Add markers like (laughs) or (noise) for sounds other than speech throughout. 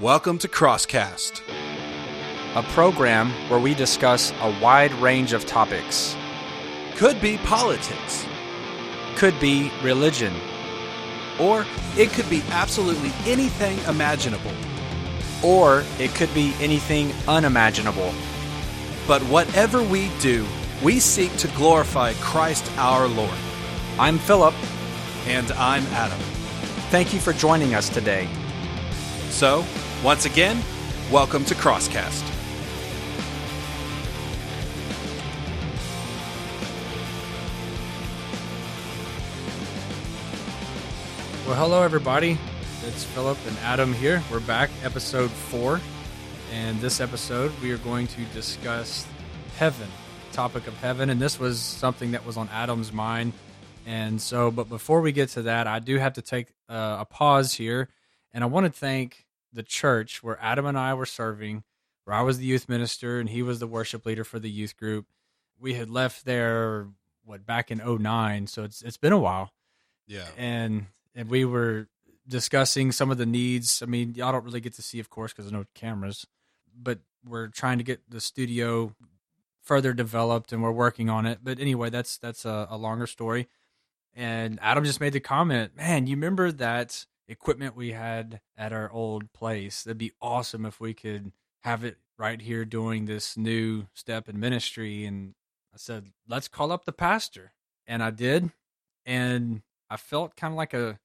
Welcome to Crosscast. a program where we discuss a wide range of topics. Could be politics, Could be religion, or it could be absolutely anything imaginable. or it could be anything unimaginable. But whatever we do, we seek to glorify Christ our Lord. I'm Philip. And I'm Adam. Thank you for joining us today. So, once again, welcome to Crosscast. Well, hello everybody. It's Philip and Adam here. We're back, episode four, and this episode we are going to discuss heaven, topic of heaven, and this was something that was on Adam's mind. And so, but before we get to that, I do have to take uh, a pause here, and I want to thank the church where Adam and I were serving, where I was the youth minister and he was the worship leader for the youth group. We had left there what back in 09, so it's it's been a while Yeah. and and we were discussing some of the needs. I mean, y'all don't really get to see, of course, because there's no cameras, but we're trying to get the studio further developed, and we're working on it. But anyway, that's that's a, a longer story. And Adam just made the comment, man, you remember that equipment we had at our old place? That'd be awesome if we could have it right here doing this new step in ministry. And I said, let's call up the pastor. And I did. And I felt kind of like a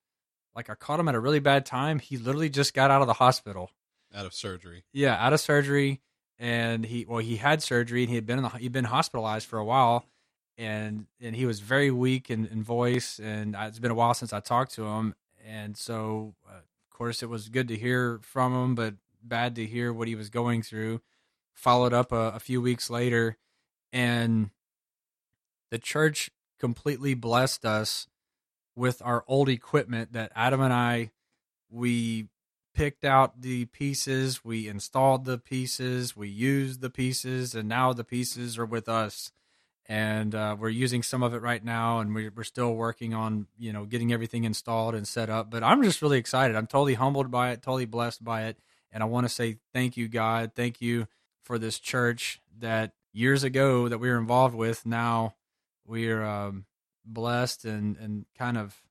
like I caught him at a really bad time. He literally just got out of the hospital. out of surgery. Yeah, out of surgery, and he well he had surgery and he had been in the he'd been hospitalized for a while, and and he was very weak in, in voice, and it's been a while since I talked to him, and so uh, of course it was good to hear from him, but bad to hear what he was going through. Followed up a, a few weeks later, and the church completely blessed us with our old equipment that Adam and I we picked out the pieces, we installed the pieces, we used the pieces, and now the pieces are with us. And uh, we're using some of it right now, and we're, we're still working on you know getting everything installed and set up. But I'm just really excited. I'm totally humbled by it, totally blessed by it, and I want to say thank you, God. Thank you for this church that years ago that we were involved with. Now we're um, blessed and and kind of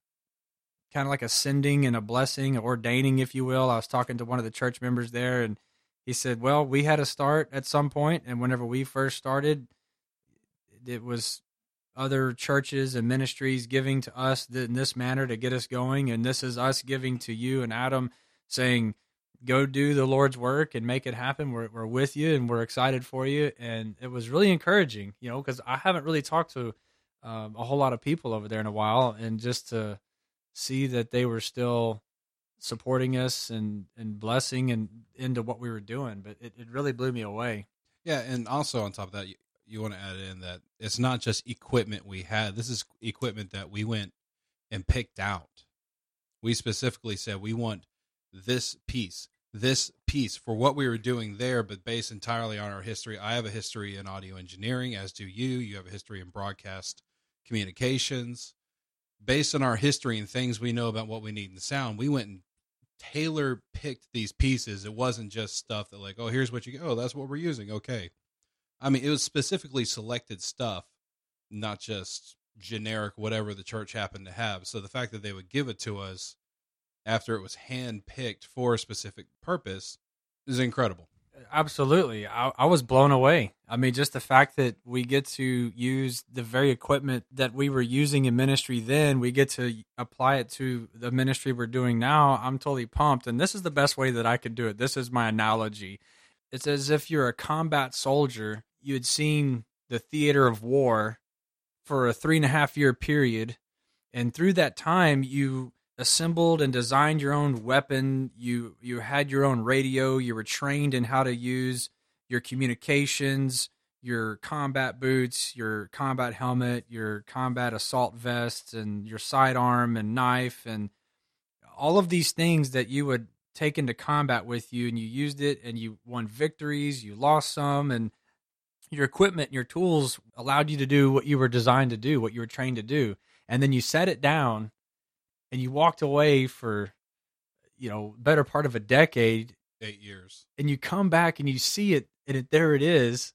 kind of like a sending and a blessing, ordaining, if you will. I was talking to one of the church members there, and he said, "Well, we had a start at some point, and whenever we first started, it was other churches and ministries giving to us in this manner to get us going, and this is us giving to you and Adam, saying." Go do the Lord's work and make it happen. We're, we're with you and we're excited for you. And it was really encouraging, you know, because I haven't really talked to um, a whole lot of people over there in a while, and just to see that they were still supporting us and and blessing and into what we were doing, but it, it really blew me away. Yeah, and also on top of that, you, want to add in that it's not just equipment we had. This is equipment that we went and picked out. We specifically said we want this piece, this piece for what we were doing there, but based entirely on our history. I have a history in audio engineering, as do you. You have a history in broadcast communications. Based on our history and things we know about what we need in sound, we went and tailor picked these pieces. It wasn't just stuff that like, oh, here's what you oh, that's what we're using. Okay. I mean, it was specifically selected stuff, not just generic whatever the church happened to have. So the fact that they would give it to us after it was hand picked for a specific purpose is incredible. Absolutely, I, I was blown away. I mean, just the fact that we get to use the very equipment that we were using in ministry then, we get to apply it to the ministry we're doing now. I'm totally pumped, and this is the best way that I could do it. This is my analogy. It's as if you're a combat soldier. You had seen the theater of war for a three and a half year period, and through that time, you assembled and designed your own weapon. You you had your own radio. You were trained in how to use your communications your combat boots your combat helmet your combat assault vests and your sidearm and knife and all of these things that you would take into combat with you and you used it and you won victories. You lost some and your equipment and your tools allowed you to do what you were designed to do what you were trained to do. And then you set it down and you walked away for you know better part of a decade. Eight years. and you come back and you see it and it, there it is.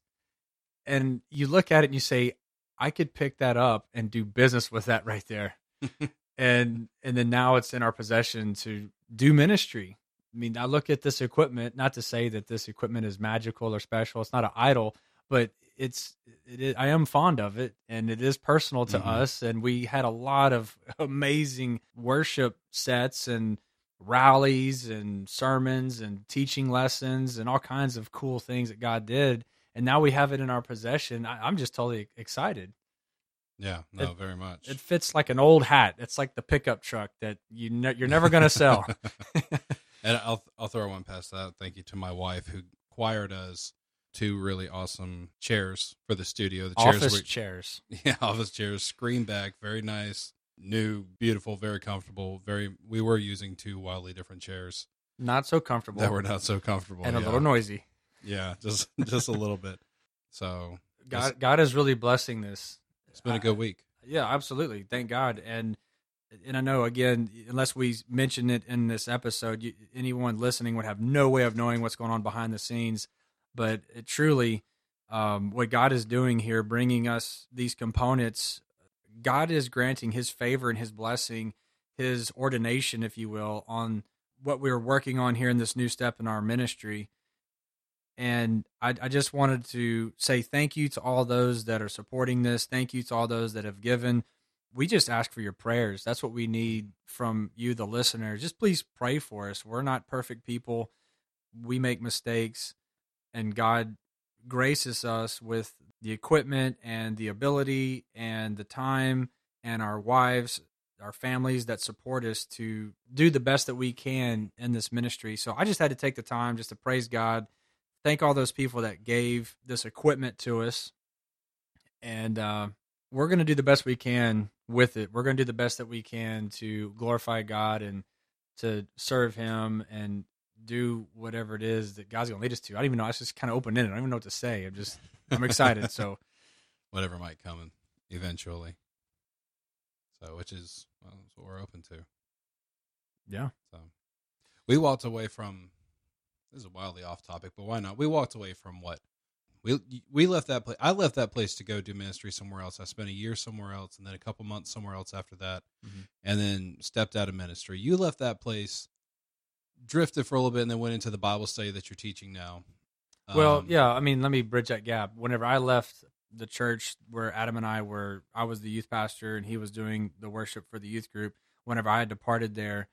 And you look at it and you say i could pick that up and do business with that right there. (laughs) And and then now it's in our possession to do ministry. I mean i look at this equipment not to say that this equipment is magical or special. It's not an idol but it's it is, i am fond of it and it is personal to Mhm. us and we had a lot of (laughs) amazing worship sets and rallies and sermons and teaching lessons and all kinds of cool things that god did and now we have it in our possession I, i'm just totally excited Yeah, no, It- very much. it fits like an old hat it's like the pickup truck that you ne- you're never going to sell (laughs) and I'll I'll throw one past that. Thank you to my wife who acquired us two really awesome chairs for the studio. The chairs office were chairs (laughs) yeah, office chairs, screen back, very nice, new, beautiful, very comfortable. Very. We were using two wildly different chairs not so comfortable that were not so comfortable and a yeah. little noisy Yeah, just (laughs) just a little bit. So god god is really blessing this it's been a good week. Uh, yeah, absolutely. Thank God. And and I know again, unless we mention it in this episode, you, anyone listening would have no way of knowing what's going on behind the scenes. But it truly, um, what God is doing here, bringing us these components, God is granting His favor and His blessing, His ordination, if you will, on what we're working on here in this new step in our ministry. And I, I just wanted to say thank you to all those that are supporting this. Thank you to all those that have given. We just ask for your prayers. That's what we need from you, the listener. Just please pray for us. We're not perfect people. We make mistakes, and God graces us with the equipment and the ability and the time and our wives, our families that support us to do the best that we can in this ministry. So I just had to take the time just to praise God thank all those people that gave this equipment to us and uh, we're going to do the best we can with it we're going to do the best that we can to glorify god and to serve him and do whatever it is that god's going to lead us to i don't even know i was just kind of open-ended i don't even know what to say i'm just i'm excited so (laughs) Whatever might come eventually. So, which is well, that's what we're open to. yeah So, we walked away from. This is wildly off topic, but why not? We walked away from what we we left that place. I left that place to go do ministry somewhere else. I spent a year somewhere else, and then a couple months somewhere else after that, Mhm. and then stepped out of ministry. You left that place, drifted for a little bit, and then went into the Bible study that you're teaching now. Well, Um, yeah, I mean, let me bridge that gap. Whenever I left the church where Adam and I were, I was the youth pastor and he was doing the worship for the youth group. Whenever I had departed there,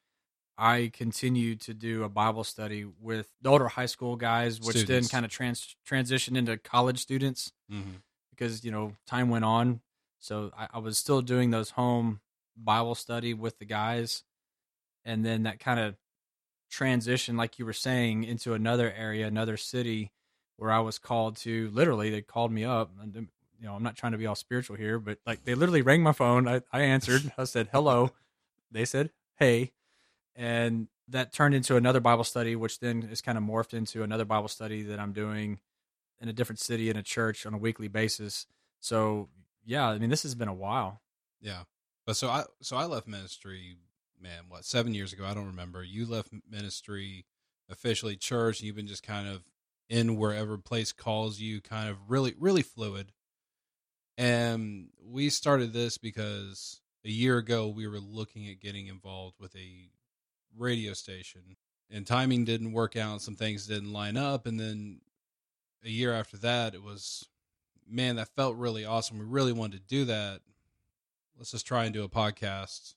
I continued to do a Bible study with the older high school guys, which then kind of trans transitioned into college students mhm. because you know time went on. So I, I was still doing those home Bible study with the guys, and then that kind of transition, like you were saying, into another area, another city, where I was called to. Literally, they called me up. And, you know, I'm not trying to be all spiritual here, but like they literally rang my phone. I, I answered. I said hello. They said hey, and that turned into another Bible study, which then is kind of morphed into another Bible study that I'm doing in a different city in a church on a weekly basis. So yeah, I mean this has been a while. Yeah. But so I so I left ministry, man, what, seven years ago? I don't remember. You left ministry officially church you've been just kind of in wherever place calls you, kind of really, really fluid. And we started this because a year ago we were looking at getting involved with a radio station and timing didn't work out, some things didn't line up, and then a year after that it was man, that felt really awesome. We really wanted to do that let's just try and do a podcast.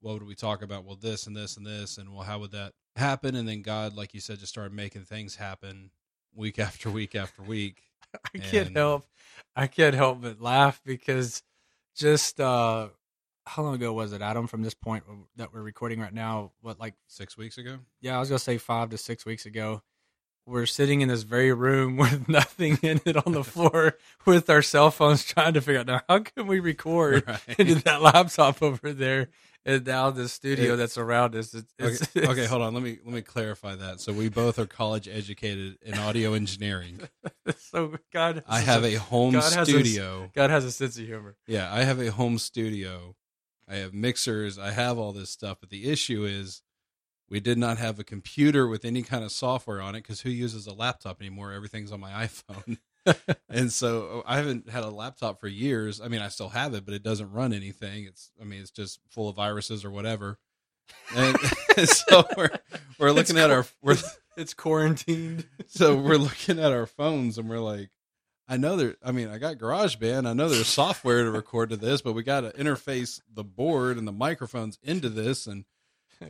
What would we talk about? Well, this and this and this, and well, how would that happen? And then God, like you said, just started making things happen week (laughs) after week after week. (laughs) I can't And- help I can't help but laugh because just uh how long ago was it, Adam, from this point that we're recording right now? What like Six weeks ago, yeah, I was gonna say five to six weeks ago. We're sitting in this very room (laughs) with nothing in it on the floor with our cell phones trying to figure out now how can we record Right. into that laptop over there and now the studio It- that's around us. It's, it's, okay, okay, hold on. Let me let me clarify that. So we both are college educated in audio engineering. (laughs) so God, I have a home God has a- studio. God has a sense of humor. Yeah, I have a home studio. I have mixers. I have all this stuff. But the issue is, We did not have a computer with any kind of software on it because who uses a laptop anymore? Everything's on my (laughs) iPhone. (laughs) and so oh, I haven't had a laptop for years. I mean, I still have it, but it doesn't run anything. It's, I mean, it's just full of viruses or whatever. And, (laughs) so we're we're looking It's at our we're (laughs) It's quarantined. so we're looking at our phones and we're like, I know there. I mean, I got GarageBand. I know there's software to record to this, but we got to interface the board and the microphones into this. And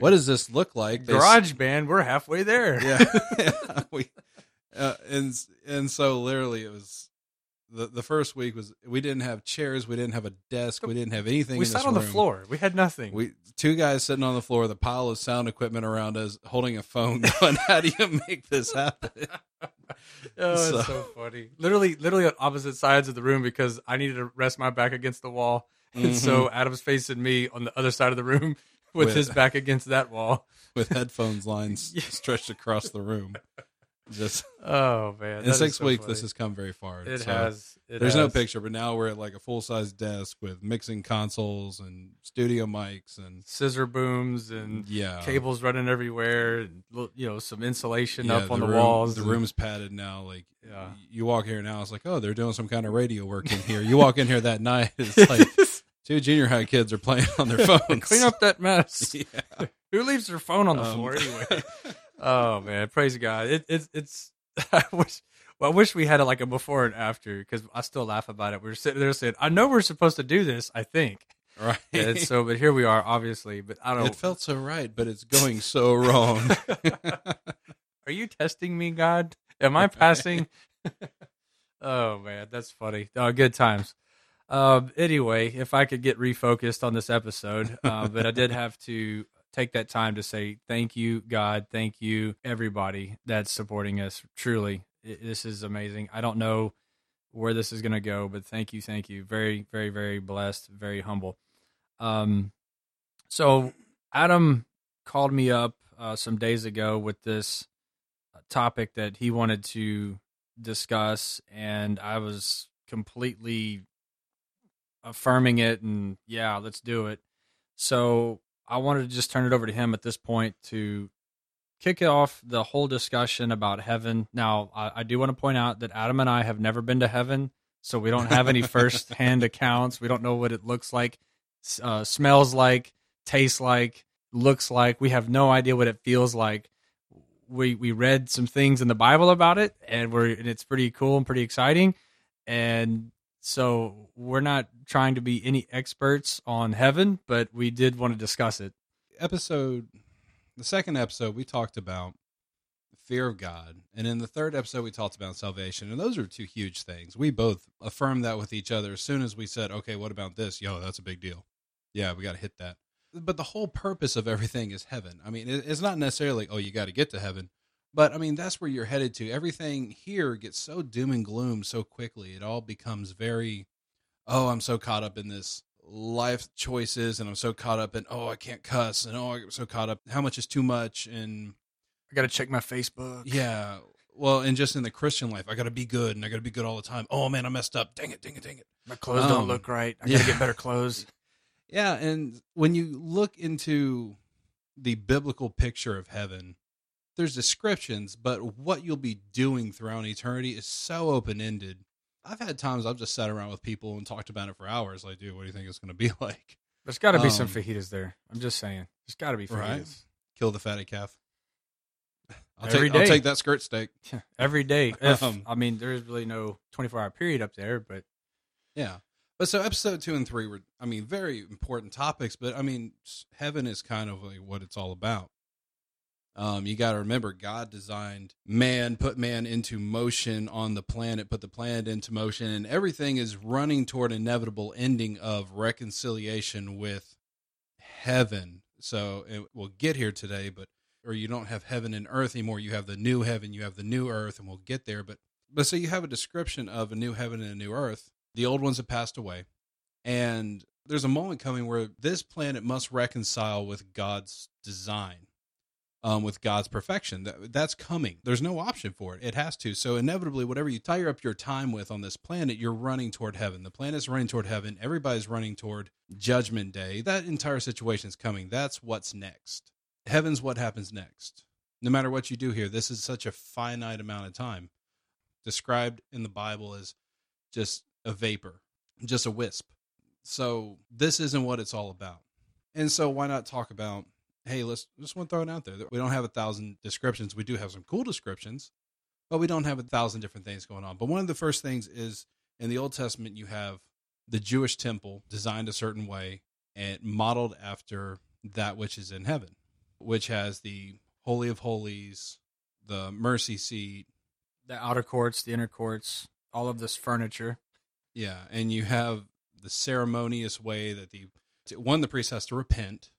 what does this look like? They s- we're halfway there. yeah, yeah, we uh, and and so literally it was the the first week was we didn't have chairs, we didn't have a desk, we didn't have anything. we sat on the floor. We had nothing. We two guys sitting on the floor with a pile of sound equipment around us, holding a phone, (laughs) going, "How do you make this happen?" (laughs) Oh, it's So- so, funny. Literally, literally on opposite sides of the room because I needed to rest my back against the wall, and so Adam's facing me on the other side of the room (laughs) with, With- his back against that wall. with headphones lines stretched across the room. Just (laughs) Oh man! in six so weeks, funny. this has come very far. It So, has. It There's no picture, but now we're at like a full size desk with mixing consoles and studio mics and Scissor booms and yeah, cables running everywhere, and you know some insulation Yeah, up on the, room- walls. The and- room's padded now. Like Yeah. you walk here now, it's like oh, they're doing some kind of radio work in here. You walk in here that night, it's (laughs) like two junior high kids are playing on their (laughs) phones. Clean up that mess. Yeah. Who leaves their phone on the Um, floor anyway? Oh man, praise God! It, it's it's. (laughs) I wish. Well, I wish we had a, like a before and after because I still laugh about it. We are sitting there saying, "I know we're supposed to do this." I think. right. And so, but here we are, obviously. But I don't. it felt so right, but it's going so wrong. (laughs) Are you testing me, God? Am I passing? (laughs) oh man, that's funny. Oh, good times. Um, anyway, if I could get refocused on this episode, uh, but I did have to take that time to say thank you, God, thank you, everybody that's supporting us. Truly, I- this is amazing. I don't know where this is going to go, but thank you, thank you. Very, very, very blessed, very humble. Um, so Adam called me up uh, some days ago with this uh, topic that he wanted to discuss, and I was completely affirming it and yeah, let's do it. So I wanted to just turn it over to him at this point to kick off the whole discussion about heaven. Now, I, I do want to point out that Adam and I have never been to heaven, so we don't have any (laughs) first-hand accounts. We don't know what it looks like, uh, smells like, tastes like, looks like. We have no idea what it feels like. We we read some things in the Bible about it, and we're and it's pretty cool and pretty exciting. And so we're not trying to be any experts on heaven, but we did want to discuss it. episode, the second episode, we talked about fear of God, and in the third episode, we talked about salvation, and those are two huge things. We both affirmed that with each other as soon as we said, "Okay, what about this? Yo, that's a big deal. Yeah, we got to hit that." But the whole purpose of everything is heaven. I mean, it's not necessarily, "Oh, you got to get to heaven." But I mean, that's where you're headed to. Everything here gets so doom and gloom so quickly. It all becomes very, oh, I'm so caught up in this life choices and I'm so caught up in, oh, I can't cuss and oh, I'm so caught up. How much is too much? And I got to check my Facebook. yeah, well, and just in the Christian life, I got to be good and I got to be good all the time. Oh man, I messed up. Dang it, dang it, dang it. My clothes Um, don't look right. I got to yeah. get better clothes. (laughs) Yeah, and when you look into the biblical picture of heaven, there's descriptions, but what you'll be doing throughout eternity is so open ended. I've had times I've just sat around with people and talked about it for hours. Like, dude, what do you think it's going to be (laughs) like? There's got to be some Um, fajitas there. I'm just saying. There's got to be fajitas. Right. Kill the fatty calf. I'll Every take, I'll take that skirt steak. (laughs) Every day. (laughs) If, Um, I mean, there is really no 24 hour period up there, but Yeah. But so episode two and three were, I mean, very important topics, but I mean, heaven is kind of like what it's all about. Um, you got to remember, God designed man, put man into motion on the planet, put the planet into motion, and everything is running toward inevitable ending of reconciliation with heaven. So it, we'll get here today, but or you don't have heaven and earth anymore. You have the new heaven, you have the new earth, and we'll get there. But but so you have a description of a new heaven and a new earth. The old ones have passed away, and there's a moment coming where this planet must reconcile with God's design, um, with God's perfection. That that's coming. There's no option for it. It has to. So inevitably, whatever you tire up your time with on this planet, you're running toward heaven. The planet's running toward heaven. Everybody's running toward Judgment Day. That entire situation is coming. That's what's next. heaven's what happens next. No matter what you do here, this is such a finite amount of time. Described in the Bible as just a vapor, just a wisp. So this isn't what it's all about. And so why not talk about, hey, let's just want to throw it out there. We don't have a thousand descriptions. We do have some cool descriptions, but we don't have a thousand different things going on. But one of the first things is in the Old Testament, you have the Jewish temple designed a certain way and modeled after that which is in heaven, which has the Holy of Holies, the mercy seat, The outer courts, the inner courts, all of this furniture. Yeah, and you have the ceremonious way that the one the priest has to repent,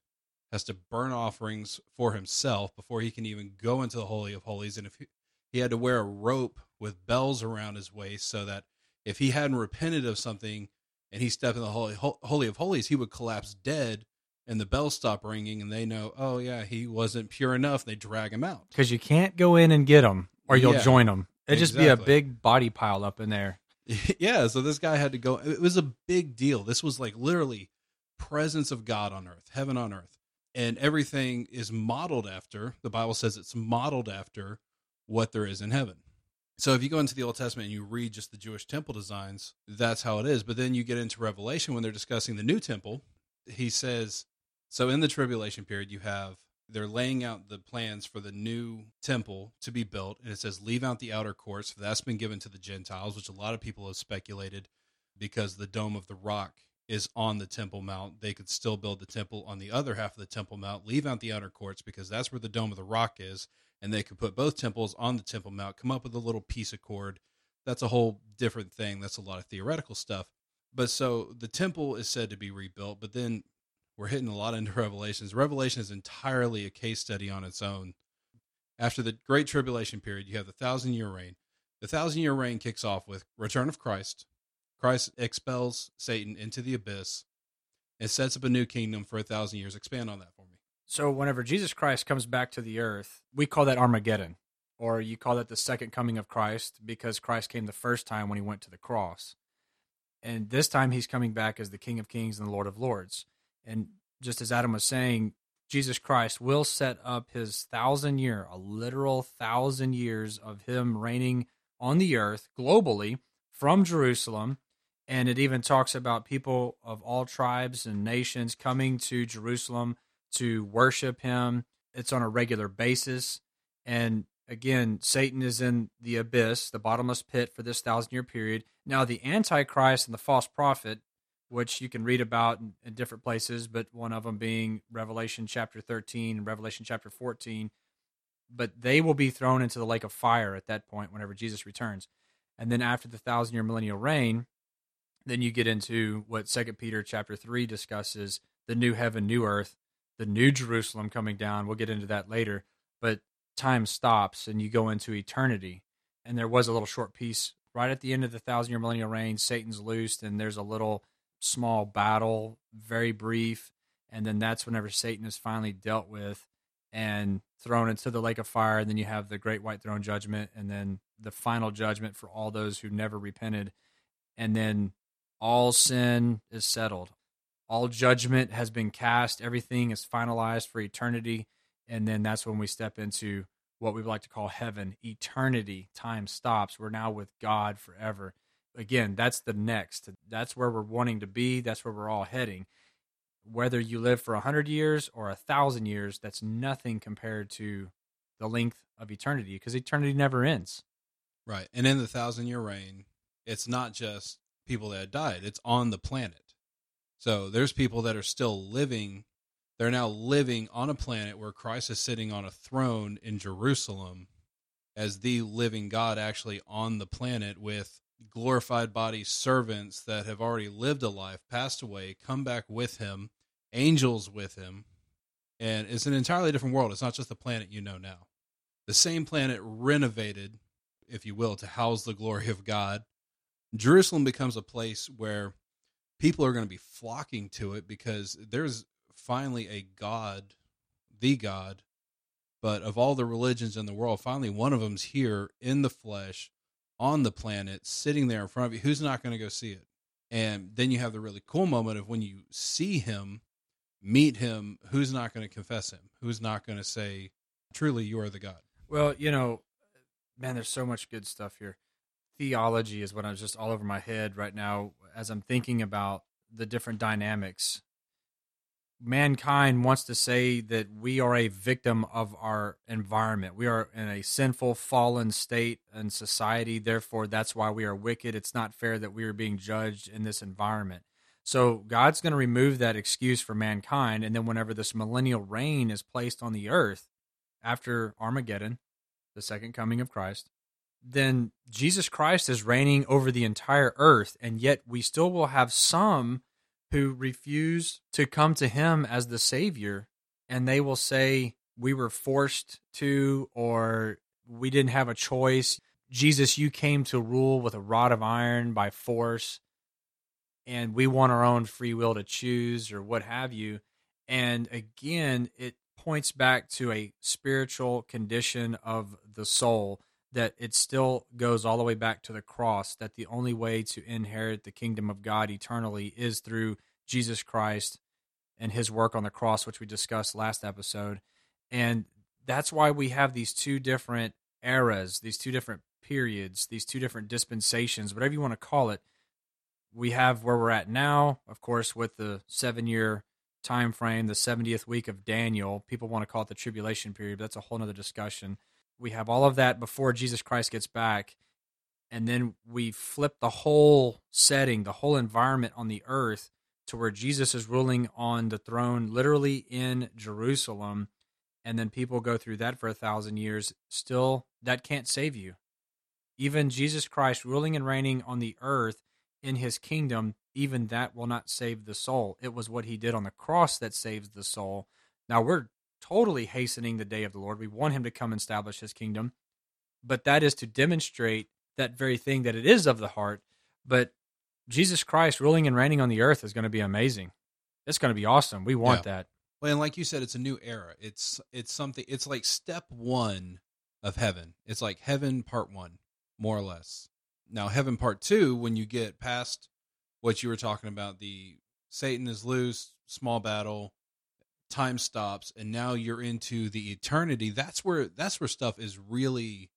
has to burn offerings for himself before he can even go into the holy of holies, and if he, he had to wear a rope with bells around his waist so that if he hadn't repented of something and he stepped in the holy holy of holies, he would collapse dead, and the bells stop ringing, and they know, oh yeah, he wasn't pure enough. They drag him out. Because you can't go in and get him or you'll Yeah. join them. It'd just be a big body pile up in there. (laughs) yeah so this guy had to go it was a big deal this was like literally presence of god on earth heaven on earth and everything is modeled after the bible says it's modeled after what there is in heaven. So if you go into the old testament and you read just the jewish temple designs that's how it is. But then you get into revelation when they're discussing the new temple he says so in the tribulation period you have they're laying out the plans for the new temple to be built and it says leave out the outer courts for that's been given to the gentiles which a lot of people have speculated because the dome of the rock is on the temple mount they could still build the temple on the other half of the temple mount leave out the outer courts because that's where the dome of the rock is and they could put both temples on the temple mount come up with a little piece of cord. That's a whole different thing. That's a lot of theoretical stuff. But so the temple is said to be rebuilt but then we're hitting a lot into (laughs) revelations. Revelation is entirely a case study on its own. After the great tribulation period you have the thousand year reign. The thousand year reign kicks off with return of christ christ expels satan into the abyss and sets up a new kingdom for a thousand years expand on that for me So whenever Jesus Christ comes back to the earth, we call that Armageddon, or you call that the second coming of Christ because Christ came the first time when he went to the cross. And this time he's coming back as the King of Kings and the Lord of Lords. And just as Adam was saying, Jesus Christ will set up his thousand year, a literal thousand years of him reigning on the earth globally from Jerusalem. And it even talks about people of all tribes and nations coming to Jerusalem to worship him. It's on a regular basis. And again, Satan is in the abyss, the bottomless pit for this thousand year period. Now, the Antichrist and the false prophet, which you can read about in, in different places, but one of them being Revelation chapter 13 and Revelation chapter 14, but they will be thrown into the lake of fire at that point whenever Jesus returns. And then after the thousand year millennial reign, then you get into what Second Peter chapter 3 discusses the new heaven, new earth, the new Jerusalem coming down. We'll get into that later. But time stops and you go into eternity. And there was a little short piece right at the end of the thousand year millennial reign. Satan's loosed, and there's a little small battle, very brief. And then that's whenever Satan is finally dealt with and thrown into the lake of fire. And then you have the great white throne judgment, and then the final judgment for all those who never repented. And then all sin is settled. All judgment has been cast. Everything is finalized for eternity. And then that's when we step into what we like to call heaven. Eternity. Time stops. We're now with god forever. Again that's the next. That's where we're wanting to be. That's where we're all heading. Whether you live for a hundred years or a thousand years that's nothing compared to the length of eternity because eternity never ends. Right. And in the thousand year reign it's not just people that died. It's on the planet. So there's people that are still living they're now living on a planet where christ is sitting on a throne in jerusalem as the living god actually on the planet with glorified body servants that have already lived a life passed away come back with him angels with him. And it's an entirely different world. It's not just the planet you know now. The same planet renovated if you will to house the glory of god Jerusalem becomes a place where people are going to be flocking to it because there's finally a God, the God, but of all the religions in the world, finally one of them's here in the flesh on the planet, sitting there in front of you. Who's not going to go see it? And then you have the really cool moment of when you see him, meet him, who's not going to confess him? Who's not going to say, truly, you are the God? Well, you know, man, there's so much good stuff here. Theology is what I was just all over my head right now as I'm thinking about the different dynamics. Mankind wants to say that we are a victim of our environment. We are in a sinful, fallen state and society. Therefore, that's why we are wicked. It's not fair that we are being judged in this environment. So, God's going to remove that excuse for mankind. And then, whenever this millennial reign is placed on the earth after Armageddon, the second coming of Christ, then Jesus Christ is reigning over the entire earth. And yet, we still will have some who refuse to come to him as the Savior. And they will say, We were forced to, or we didn't have a choice. Jesus, you came to rule with a rod of iron by force, and we want our own free will to choose, or what have you. And again, it points back to a spiritual condition of the soul that it still goes all the way back to the cross that the only way to inherit the kingdom of God eternally is through Jesus Christ and his work on the cross which we discussed last episode. And that's why we have these two different eras these two different periods these two different dispensations whatever you want to call it. We have where we're at now of course with the 7 year time frame the 70th week of Daniel. People want to call it the tribulation period but that's a whole other discussion we have all of that before Jesus Christ gets back. And then we flip the whole setting, the whole environment on the earth to where Jesus is ruling on the throne, literally in Jerusalem. And then people go through that for a thousand years. Still, that can't save you. Even Jesus Christ ruling and reigning on the earth in his kingdom, even that will not save the soul. It was what he did on the cross that saves the soul. Now we're totally hastening the day of the Lord. We want him to come and establish his kingdom, but that is to demonstrate that very thing that it is of the heart. But Jesus Christ ruling and reigning on the earth is going to be amazing. It's going to be awesome. We want yeah. that. Well, and like you said, it's a new era. It's it's something. It's like step one of heaven. It's like heaven part one, more or less. Now, heaven part two, when you get past what you were talking about, the Satan is loose, small battle, time stops and now you're into the eternity that's where that's where stuff is really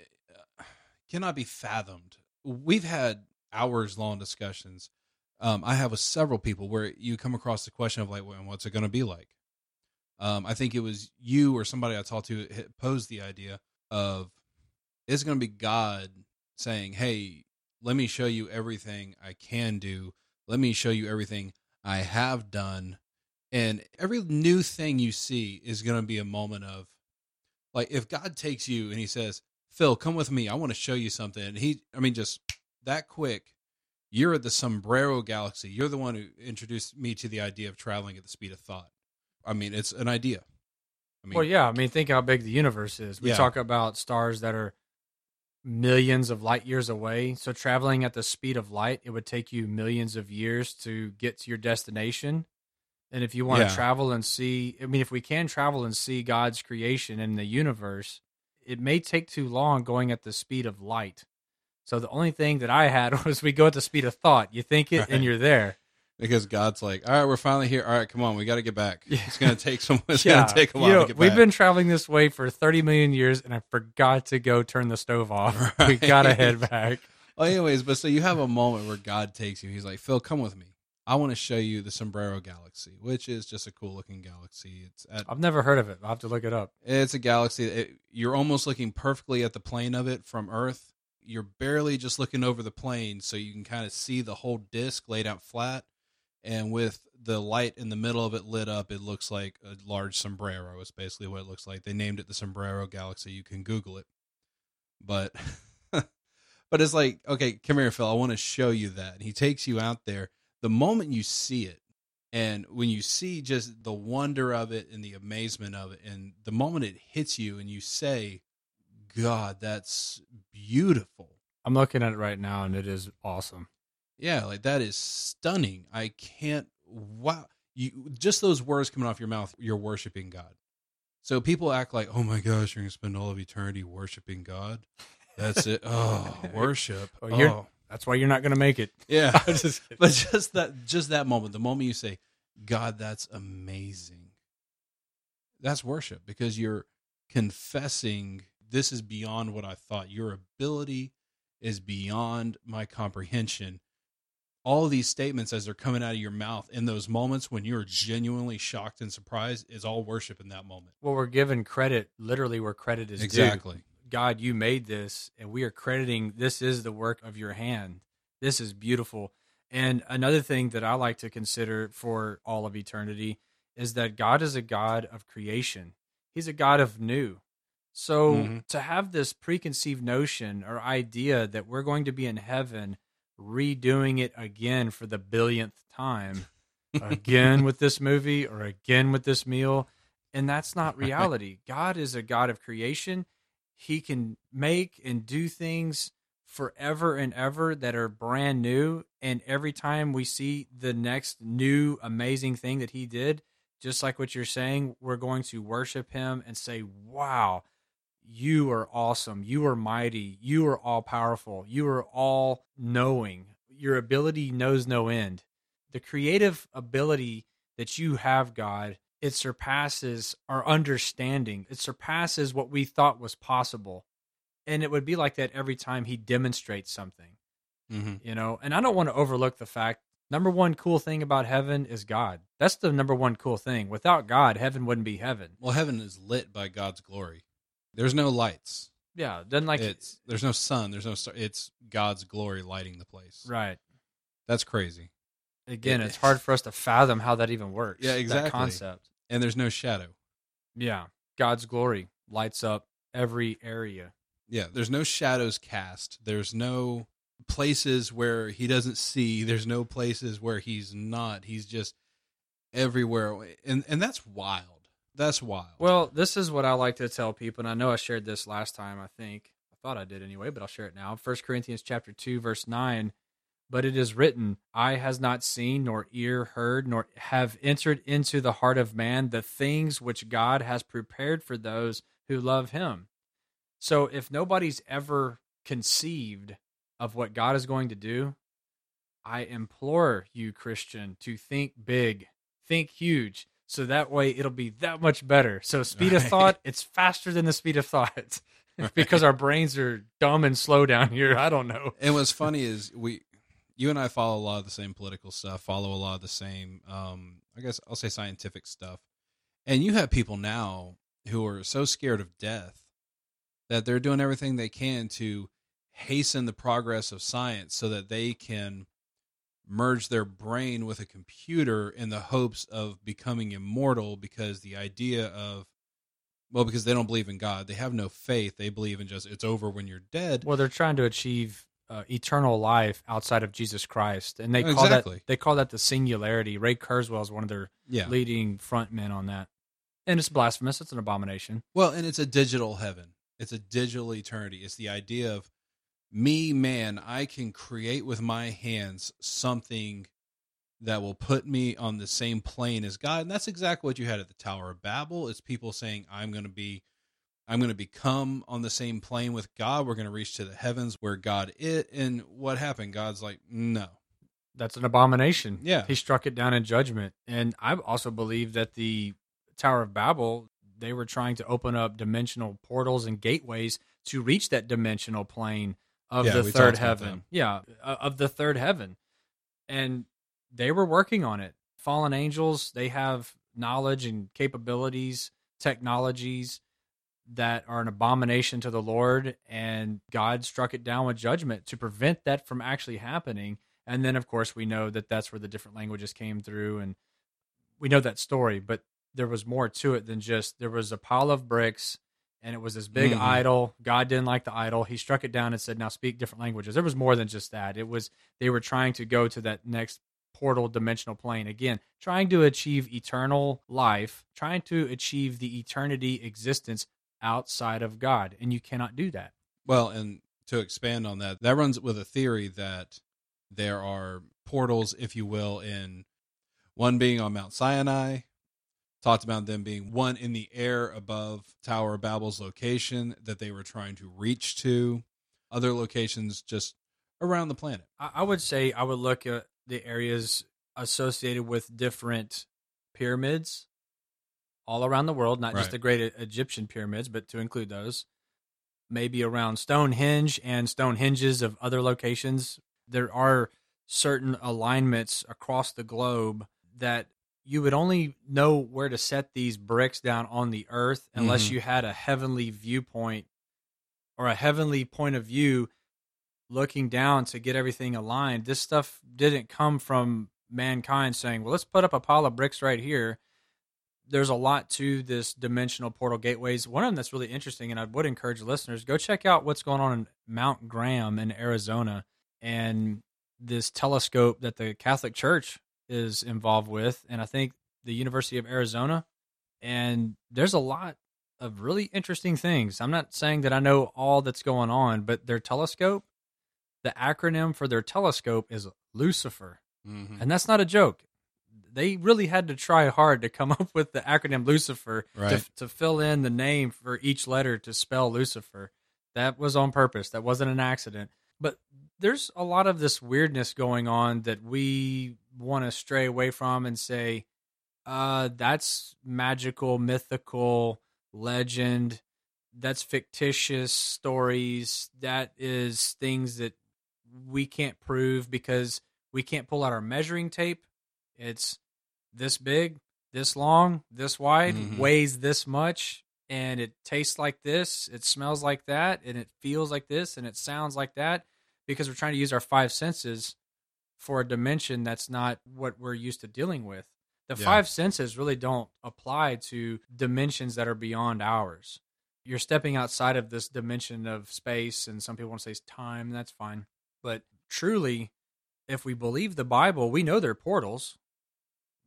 uh, cannot be fathomed. We've had hours long discussions. Um, i have with several people where you come across the question of like well, what's it going to be like? Um, i think it was you or somebody i talked to posed the idea of it's going to be god saying hey let me show you everything i can do. Let me show you everything i have done and every new thing you see is going to be a moment of, like, if God takes you and he says, Phil, come with me. I want to show you something. And he, I mean, just that quick, you're at the Sombrero Galaxy. You're the one who introduced me to the idea of traveling at the speed of thought. I mean, it's an idea. I mean, well, yeah. I mean, think how big the universe is. We yeah. talk about stars that are millions of light years away. So traveling at the speed of light, it would take you millions of years to get to your destination. And if you want yeah. to travel and see, I mean, if we can travel and see God's creation in the universe, it may take too long going at the speed of light. So the only thing that I had (laughs) was we go at the speed of thought. You think it right. and you're there. Because God's like, all right, we're finally here. All right, come on, we got to get back. Yeah. It's going to take some. (laughs) It's yeah. to take a while you know, to get back. We've been traveling this way for 30 million years, and I forgot to go turn the stove off. Right. We got to head back. well, anyways, but so you have a moment where God takes you. He's like, Phil, come with me. I want to show you the Sombrero Galaxy, which is just a cool looking galaxy. It's at, I've never heard of it. I'll have to look it up. It's a galaxy. It, you're almost looking perfectly at the plane of it from Earth. You're barely just looking over the plane, so you can kind of see the whole disk laid out flat. And with the light in the middle of it lit up, it looks like a large sombrero. Is basically what it looks like. They named it the Sombrero Galaxy. You can Google it, but (laughs) but it's like, okay, come here, Phil. I want to show you that. And he takes you out there the moment you see it and when you see just the wonder of it and the amazement of it and the moment it hits you and you say god that's beautiful. I'm looking at it right now and it is awesome. Yeah like that is stunning. I can't wow you just those words coming off your mouth you're worshiping god. So people act like oh my gosh you're gonna spend all of eternity worshiping god? That's it. (laughs) Oh worship. Well, oh that's why you're not going to make it. Yeah, (laughs) just but just that just that moment, the moment you say, God, that's amazing. That's worship because you're confessing this is beyond what I thought. Your ability is beyond my comprehension. All these statements as they're coming out of your mouth in those moments when you're genuinely shocked and surprised is all worship in that moment. Well, we're given credit literally where credit is due. God, you made this, and we are crediting this is the work of your hand. This is beautiful. And another thing that I like to consider for all of eternity is that God is a God of creation. He's a God of new. So Mhm. to have this preconceived notion or idea that we're going to be in heaven redoing it again for the billionth time, again with this movie or again with this meal, and that's not (laughs) reality. God is a God of creation. He can make and do things forever and ever that are brand new. And every time we see the next new amazing thing that he did, just like what you're saying, we're going to worship him and say, Wow, you are awesome. You are mighty. You are all powerful. You are all knowing. Your ability knows no end. The creative ability that you have, God, it surpasses our understanding. It surpasses what we thought was possible. And it would be like that every time he demonstrates something, hmm you know? And I don't want to overlook the fact number one cool thing about heaven is God. That's the number one cool thing. Without God, heaven wouldn't be heaven. Well, heaven is lit by God's glory. There's no lights. Yeah, it doesn't like it's there's no sun. There's no star. It's God's glory lighting the place. right. That's crazy. Again, Yeah. it's hard for us to fathom how that even works. Yeah, that exactly. concept. And there's no shadow. Yeah, God's glory lights up every area. Yeah, there's no shadows cast. There's no places where he doesn't see. There's no places where he's not. He's just everywhere. And and that's wild. That's wild. Well, this is what I like to tell people, and I know I shared this last time. I think I thought I did anyway, but I'll share it now. First Corinthians chapter two, verse nine. But it is written, "Eye has not seen, nor ear heard, nor have entered into the heart of man the things which God has prepared for those who love Him." So, if nobody's ever conceived of what God is going to do, I implore you, Christian, to think big, think huge, so that way it'll be that much better. So, speed of thought, it's faster than the speed of thought (laughs) because our brains are dumb and slow down here. I don't know. and what's funny is we you and I follow a lot of the same political stuff, follow a lot of the same um I guess I'll say scientific stuff. And you have people now who are so scared of death that they're doing everything they can to hasten the progress of science so that they can merge their brain with a computer in the hopes of becoming immortal because the idea of well because they don't believe in God, they have no faith, they believe in just it's over when you're dead. Well, they're trying to achieve uh, eternal life outside of Jesus Christ, and they call Exactly. that they call that the singularity. Ray Kurzweil is one of their Yeah. leading front men on that, and it's blasphemous. It's an abomination. Well, and it's a digital heaven. It's a digital eternity. It's the idea of me, man, I can create with my hands something that will put me on the same plane as God. And that's exactly what you had at the Tower of Babel. It's people saying, I'm going to be I'm going to become on the same plane with God. We're going to reach to the heavens where God is. And what happened? God's like, no. That's an abomination. Yeah. he struck it down in judgment, and I also believe that the Tower of Babel they were trying to open up dimensional portals and gateways to reach that dimensional plane of Yeah, the third heaven. Yeah, uh, of the third heaven, and they were working on it. Fallen angels, they have knowledge and capabilities, technologies that are an abomination to the Lord, and God struck it down with judgment to prevent that from actually happening. And then, of course, we know that that's where the different languages came through, and we know that story. But there was more to it than just there was a pile of bricks, and it was this big Mhm. idol. God didn't like the idol; He struck it down and said, "Now speak different languages." There was more than just that. It was they were trying to go to that next portal dimensional plane again, trying to achieve eternal life, trying to achieve the eternity existence outside of God, and you cannot do that. Well, and to expand on that, that runs with a theory that there are portals, if you will, in one being on Mount Sinai, talked about them being one in the air above Tower of Babel's location that they were trying to reach to, other locations just around the planet. I, I would say I would look at the areas associated with different pyramids all around the world, not just the great Egyptian pyramids, but to include those. Maybe around Stonehenge and Stonehenges of other locations. There are certain alignments across the globe that you would only know where to set these bricks down on the earth unless Mhm. you had a heavenly viewpoint or a heavenly point of view looking down to get everything aligned. This stuff didn't come from mankind saying, well, let's put up a pile of bricks right here. There's a lot to this dimensional portal gateways. One of them that's really interesting, and I would encourage listeners go check out what's going on in Mount Graham in Arizona and this telescope that the Catholic Church is involved with, and I think the University of Arizona. And there's a lot of really interesting things. I'm not saying that I know all that's going on, but their telescope, the acronym for their telescope is Lucifer. Mhm. And that's not a joke. They really had to try hard to come (laughs) up with the acronym Lucifer Right. to, to fill in the name for each letter to spell Lucifer. That was on purpose. That wasn't an accident. But there's a lot of this weirdness going on that we want to stray away from and say, uh, that's magical, mythical, legend. That's fictitious stories. That is things that we can't prove because we can't pull out our measuring tape. It's this big, this long, this wide, Mhm. weighs this much, and it tastes like this, it smells like that, and it feels like this, and it sounds like that because we're trying to use our five senses for a dimension that's not what we're used to dealing with. The Yeah. five senses really don't apply to dimensions that are beyond ours. You're stepping outside of this dimension of space, and some people want to say time, that's fine. But truly, if we believe the Bible, we know they're portals.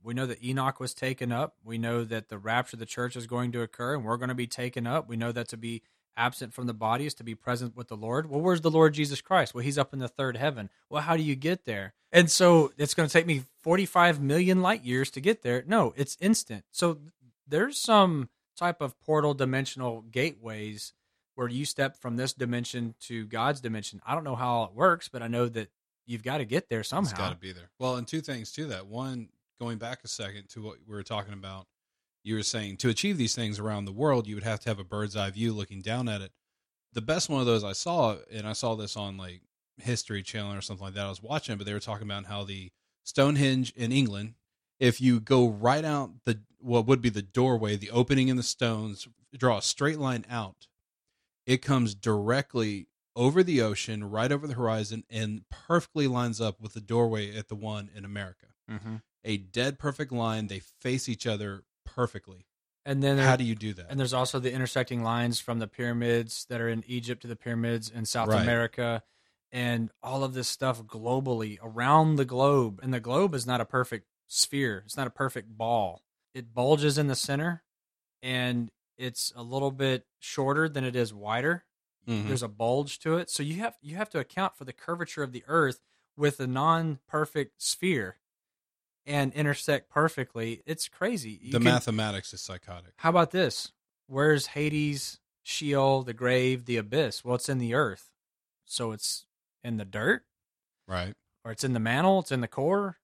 We know that Enoch was taken up. We know that the rapture of the church is going to occur and we're going to be taken up. We know that to be absent from the body is to be present with the Lord. Well, where's the Lord Jesus Christ? Well, he's up in the third heaven. Well, how do you get there? And so it's going to take me 45 million light years to get there. No, it's instant. So there's some type of portal dimensional gateways where you step from this dimension to God's dimension. I don't know how it works, but I know that you've got to get there somehow. It's got to be there. Well, and two things to that. One, going back a second to what we were talking about, you were saying to achieve these things around the world, you would have to have a bird's eye view looking down at it. The best one of those I saw, and I saw this on like History Channel or something like that. I was watching, but they were talking about how the Stonehenge in England, if you go right out the what would be the doorway, the opening in the stones, draw a straight line out, it comes directly over the ocean, right over the horizon, and perfectly lines up with the doorway at the one in America. Mm-hmm. A dead perfect line. They face each other perfectly. And then How do you do that? and there's also the intersecting lines from the pyramids that are in Egypt to the pyramids in South Right. America and all of this stuff globally around the globe. And the globe is not a perfect sphere. It's not a perfect ball. It bulges in the center and it's a little bit shorter than it is wider. Mhm. There's a bulge to it. So you have you have to account for the curvature of the earth with a non-perfect sphere and intersect perfectly. It's crazy. You the can- mathematics is psychotic. how about this? Where's Hades, Sheol, the grave, the abyss? Well, it's in the earth. So it's in the dirt Right. or it's in the mantle, it's in the core.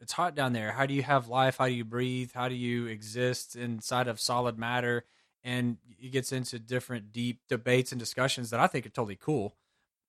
It's hot down there. How do you have life? How do you breathe? How do you exist inside of solid matter? And it gets into different deep debates and discussions that I think are totally cool.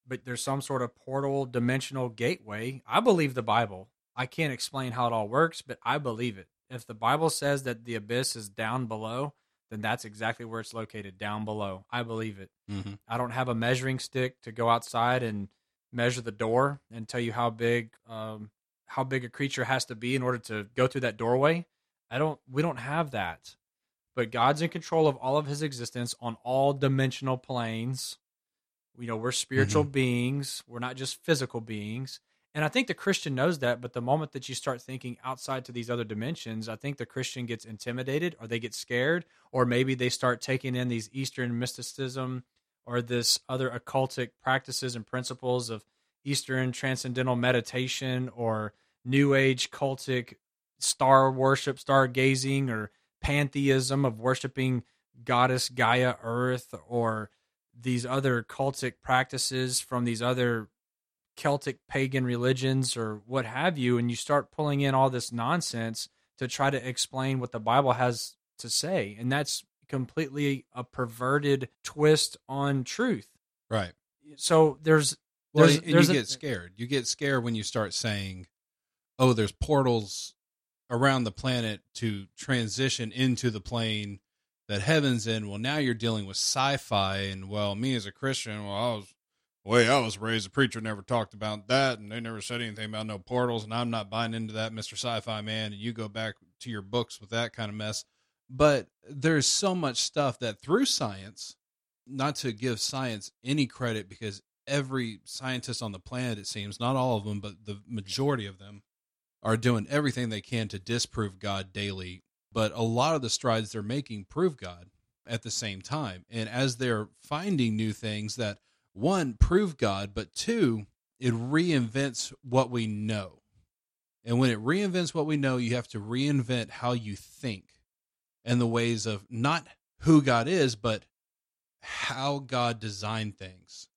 But there's some sort of portal dimensional gateway. I believe the Bible. I can't explain how it all works, but I believe it. If the Bible says that the abyss is down below, then that's exactly where it's located, down below. I believe it. hmm I don't have a measuring stick to go outside and measure the door and tell you how big um, how big a creature has to be in order to go through that doorway. I don't. We don't have that. But God's in control of all of His existence on all dimensional planes. You know, we're spiritual beings. We're not just physical beings. And I think the Christian knows that. But the moment that you start thinking outside to these other dimensions, I think the Christian gets intimidated, or they get scared, or maybe they start taking in these Eastern mysticism or this other occultic practices and principles of Eastern transcendental meditation or New Age cultic star worship, stargazing, or pantheism of worshiping goddess Gaia Earth or these other cultic practices from these other Celtic pagan religions or what have you, and you start pulling in all this nonsense to try to explain what the Bible has to say. And that's completely a perverted twist on truth. Right. So there's Well, There's- and there's you a- get scared. You get scared when you start saying, "Oh, there's portals around the planet to transition into the plane that heaven's in." Well, now you're dealing with sci-fi, and well, me as a Christian, well, I was way I was raised, the preacher never talked about that, and they never said anything about no portals, and I'm not buying into that, Mister Sci-Fi man. And you go back to your books with that kind of mess. But there's so much stuff that through science, not to give science any credit because every scientist on the planet, it seems, not all of them, but the majority of them, are doing everything they can to disprove God daily. But a lot of the strides they're making prove God at the same time. And as they're finding new things that, one, prove God, but two, it reinvents what we know. And when it reinvents what we know, you have to reinvent how you think and the ways of not who God is, but how God designed things.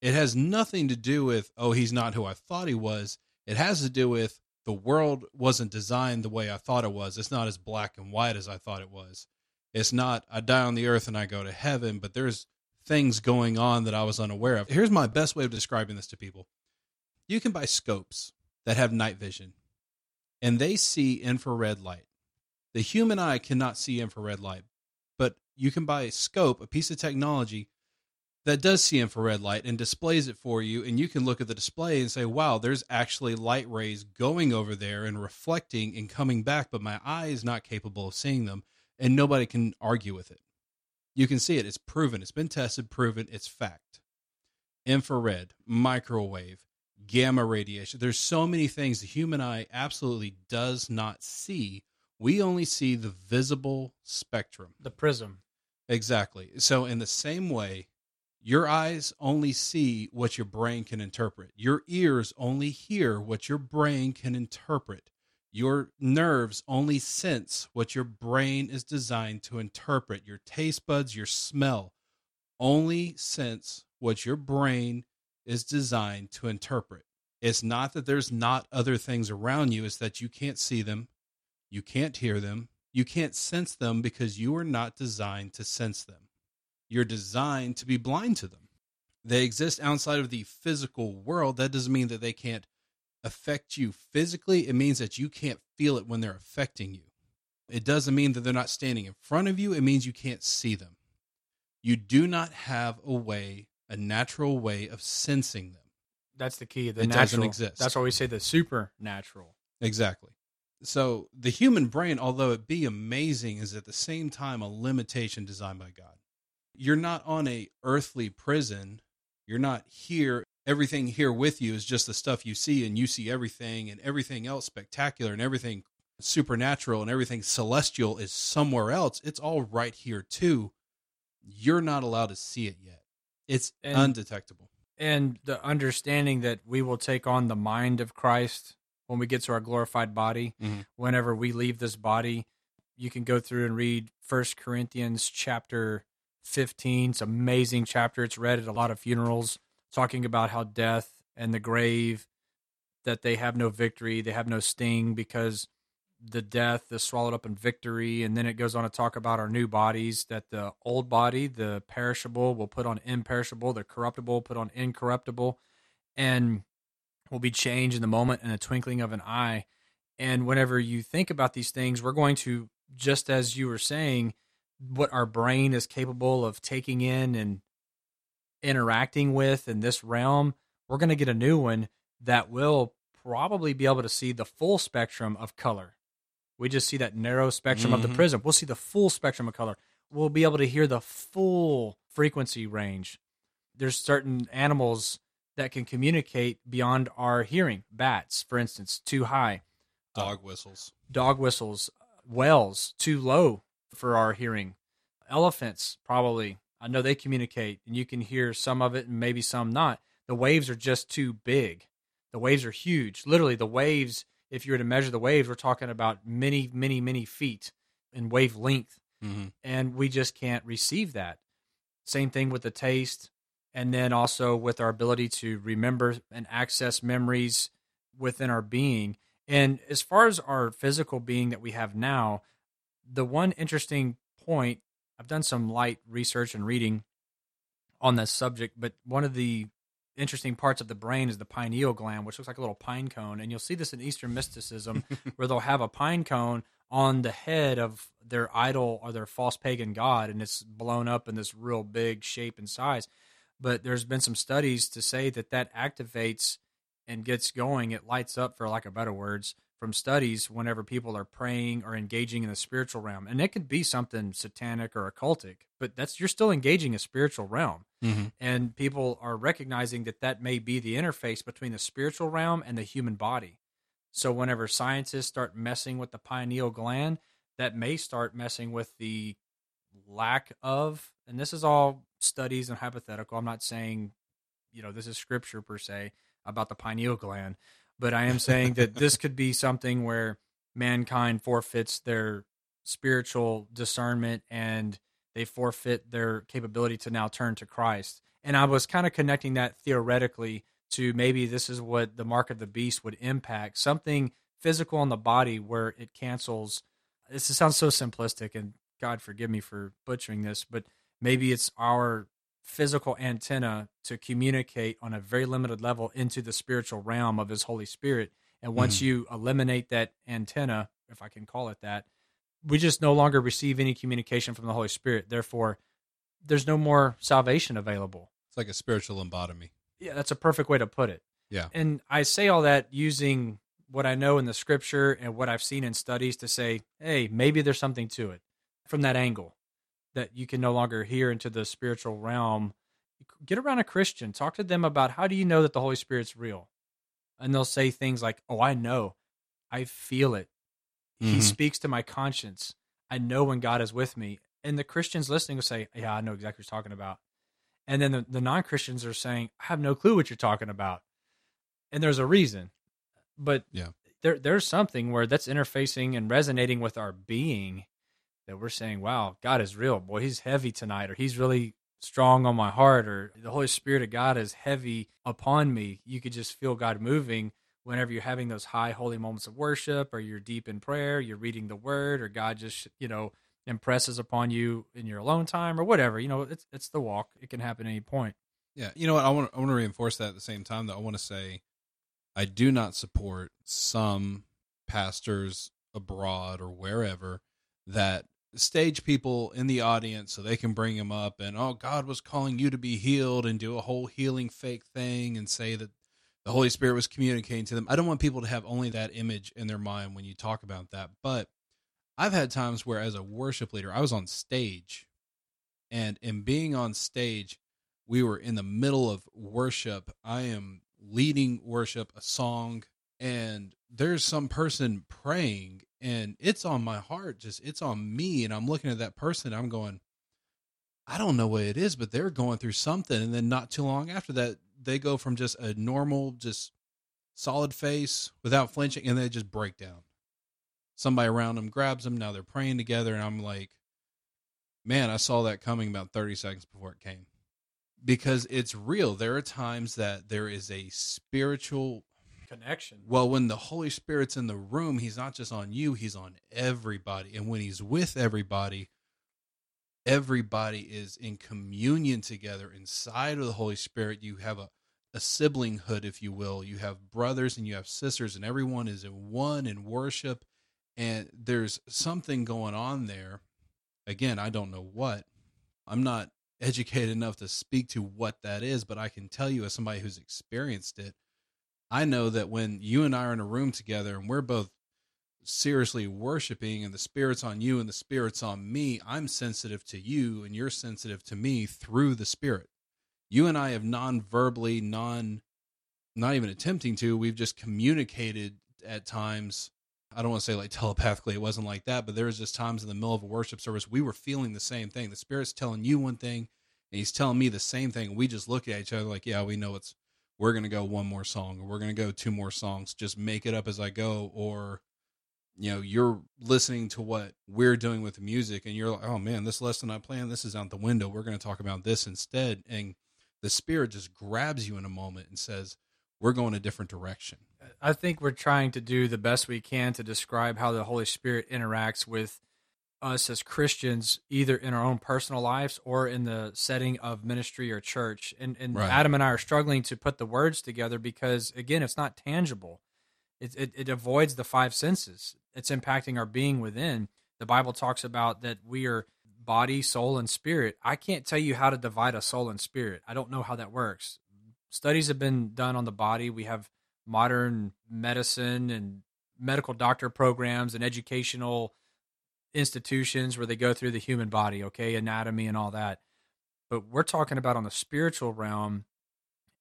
It has nothing to do with, oh, he's not who I thought he was. It has to do with the world wasn't designed the way I thought it was. It's not as black and white as I thought it was. It's not, I die on the earth and I go to heaven, but there's things going on that I was unaware of. Here's my best way of describing this to people you can buy scopes that have night vision, and they see infrared light. The human eye cannot see infrared light, but you can buy a scope, a piece of technology that does see infrared light and displays it for you and you can look at the display and say wow there's actually light rays going over there and reflecting and coming back but my eye is not capable of seeing them and nobody can argue with it you can see it it's proven it's been tested proven it's fact infrared microwave gamma radiation there's so many things the human eye absolutely does not see we only see the visible spectrum the prism. Exactly. So, in the same way, your eyes only see what your brain can interpret. Your ears only hear what your brain can interpret. Your nerves only sense what your brain is designed to interpret. Your taste buds, your smell only sense what your brain is designed to interpret. It's not that there's not other things around you, it's that you can't see them, you can't hear them, you can't sense them because you are not designed to sense them. You're designed to be blind to them. They exist outside of the physical world. That doesn't mean that they can't affect you physically. It means that you can't feel it when they're affecting you. It doesn't mean that they're not standing in front of you. It means you can't see them. You do not have a way, a natural way of sensing them. That's the key. The It natural. doesn't exist. That's why we say the supernatural. Exactly. So the human brain, although it be amazing, is at the same time a limitation designed by God. You're not on a earthly prison. You're not here. Everything here with you is just the stuff you see, and you see everything, and everything else spectacular, and everything supernatural, and everything celestial is somewhere else. It's all right here too. You're not allowed to see it yet. It's And- undetectable. and the understanding that we will take on the mind of Christ when we get to our glorified body. Mhm. Whenever we leave this body, you can go through and read First Corinthians chapter 15. It's an amazing chapter. It's read at a lot of funerals, talking about how death and the grave that they have no victory, they have no sting because the death is swallowed up in victory. And then it goes on to talk about our new bodies that the old body, the perishable, will put on imperishable, the corruptible put on incorruptible, and will be changed in the moment in a twinkling of an eye. And whenever you think about these things, we're going to, just as you were saying, what our brain is capable of taking in and interacting with in this realm, we're going to get a new one that will probably be able to see the full spectrum of color. We just see that narrow spectrum of the Mhm. prism. We'll see the full spectrum of color. We'll be able to hear the full frequency range. There's certain animals that can communicate beyond our hearing. Bats, for instance, too high. Dog whistles. Dog whistles, whales, too low for our hearing. Elephants, probably. I know they communicate, and you can hear some of it and maybe some not. The waves are just too big. The waves are huge. Literally, the waves, if you were to measure the waves, we're talking about many, many, many feet in wave length Mm-hmm. and we just can't receive that. Same thing with the taste. and then also with our ability to remember and access memories within our being. And as far as our physical being that we have now, the one interesting point, I've done some light research and reading on this subject, but one of the interesting parts of the brain is the pineal gland, which looks like a little pine cone. And you'll see this in Eastern mysticism, (laughs) where they'll have a pine cone on the head of their idol or their false pagan god, and it's blown up in this real big shape and size. But there's been some studies to say that that activates and gets going. It lights up, for lack of better words, from studies whenever people are praying or engaging in the spiritual realm. And it could be something satanic or occultic, but that's you're still engaging a spiritual realm. Mm-hmm. And people are recognizing that that may be the interface between the spiritual realm and the human body. So whenever scientists start messing with the pineal gland, that may start messing with the lack of and this is all studies and hypothetical. I'm not saying, you know, this is scripture per se about the pineal gland, but I am saying that this could be something where mankind forfeits their spiritual discernment and they forfeit their capability to now turn to Christ. And I was kind of connecting that theoretically to maybe this is what the mark of the beast would impact something physical on the body where it cancels. This sounds so simplistic, and God forgive me for butchering this, but maybe it's our physical antenna to communicate on a very limited level into the spiritual realm of his holy spirit and once Mhm. you eliminate that antenna if i can call it that we just no longer receive any communication from the holy spirit therefore there's no more salvation available It's like a spiritual lobotomy. yeah that's a perfect way to put it Yeah. and i say all that using what i know in the scripture and what i've seen in studies to say hey maybe there's something to it from that angle that you can no longer hear into the spiritual realm get around a christian. Talk to them about how do you know that the holy spirit's real? And they'll say things like oh i know. I feel it. He Mhm. speaks to my conscience. I know when god is with me. And the christians listening will say yeah i know exactly what you're talking about. And then the, the non-christians are saying i have no clue what you're talking about. And there's a reason. But Yeah. there there's something where that's interfacing and resonating with our being that we're saying wow god is real boy he's heavy tonight or he's really strong on my heart or the holy spirit of god is heavy upon me you could just feel god moving whenever you're having those high holy moments of worship or you're deep in prayer you're reading the word or god just you know impresses upon you in your alone time or whatever you know it's it's the walk it can happen at any point Yeah, you know what? I want I want to reinforce that at the same time. Though I want to say, I do not support some pastors abroad or wherever that stage people in the audience so they can bring them up and oh God was calling you to be healed and do a whole healing fake thing and say that the Holy Spirit was communicating to them. I don't want people to have only that image in their mind when you talk about that, but I've had times where as a worship leader, I was on stage and in being on stage we were in the middle of worship. I am leading worship, a song, and there's some person praying, and it's on my heart, just it's on me. And I'm looking at that person, I'm going, I don't know what it is, but they're going through something. And then not too long after that, they go from just a normal, just solid face without flinching, and they just break down. Somebody around them grabs them. Now they're praying together, and I'm like, man, I saw that coming about 30 seconds before it came because it's real. There are times that there is a spiritual. Connection Well, when the Holy Spirit's in the room, He's not just on you, He's on everybody. And when He's with everybody, everybody is in communion together inside of the Holy Spirit. You have a, a siblinghood, if you will. You have brothers and you have sisters, and everyone is in one in worship. And there's something going on there. Again, I don't know what. I'm not (laughs) educated enough to speak to what that is, but I can tell you, as somebody who's experienced it, I know that when you and I are in a room together and we're both seriously worshiping and the spirit's on you and the spirit's on me, I'm sensitive to you and you're sensitive to me through the spirit. You and I have non-verbally, non not even attempting to, we've just communicated at times. I don't want to say like telepathically, it wasn't like that, but there was just times in the middle of a worship service we were feeling the same thing. The spirit's telling you one thing and he's telling me the same thing. We just look at each other like, yeah, we know it's we're going to go one more song or we're going to go two more songs just make it up as i go or you know you're listening to what we're doing with the music and you're like oh man this lesson i planned this is out the window we're going to talk about this instead and the spirit just grabs you in a moment and says, "We're going a different direction." I think we're trying to do the best we can to describe how the Holy Spirit interacts with us as Christians, either in our own personal lives or in the setting of ministry or church. And, and Right. Adam and I are struggling to put the words together because, again, it's not tangible. It, it, it avoids the five senses. It's impacting our being within. The Bible talks about that we are body, soul, and spirit. I can't tell you how to divide a soul and spirit. I don't know how that works. Studies have been done on the body. We have modern medicine and medical doctor programs and educational institutions where they go through the human body, okay, anatomy and all that. But we're talking about on the spiritual realm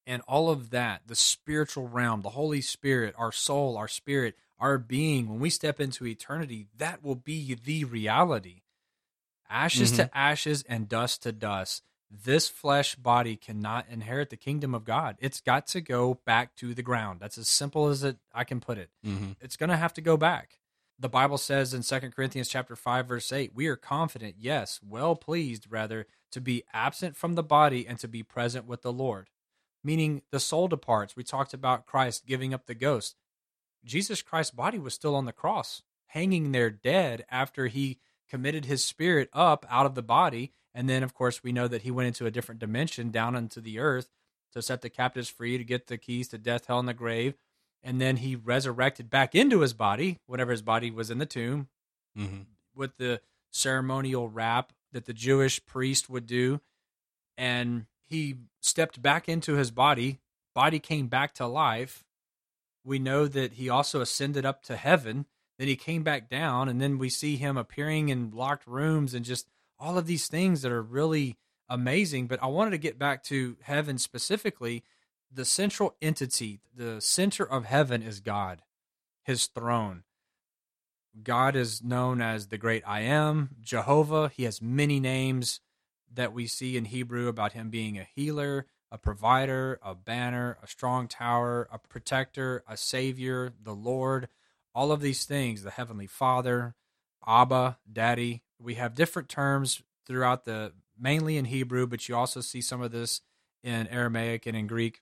and all of that, the spiritual realm, the Holy Spirit, our soul, our spirit, our being, when we step into eternity, that will be the reality. Ashes to ashes and dust to dust. This flesh body cannot inherit the kingdom of God. It's got to go back to the ground. That's as simple as it I can put it Mm-hmm. it's going to have to go back. The Bible says in 2 Corinthians chapter 5 verse 8, we are confident, yes, well pleased rather to be absent from the body and to be present with the Lord. Meaning the soul departs. We talked about Christ giving up the ghost. Jesus Christ's body was still on the cross, hanging there dead after he committed his spirit up out of the body. And then, of course, we know that he went into a different dimension down into the earth to set the captives free, to get the keys to death, hell, and the grave. And then he resurrected back into his body, whenever his body was in the tomb, Mm-hmm. with the ceremonial wrap that the Jewish priest would do. And he stepped back into his body. Body came back to life. We know that he also ascended up to heaven. Then he came back down, and then we see him appearing in locked rooms and just all of these things that are really amazing. But I wanted to get back to heaven specifically. The central entity, the center of heaven is God, his throne. God is known as the great I am, Jehovah. He has many names that we see in Hebrew about him being a healer, a provider, a banner, a strong tower, a protector, a savior, the Lord, all of these things, the heavenly Father, Abba, Daddy. We have different terms throughout the mainly in Hebrew, but you also see some of this in Aramaic and in Greek.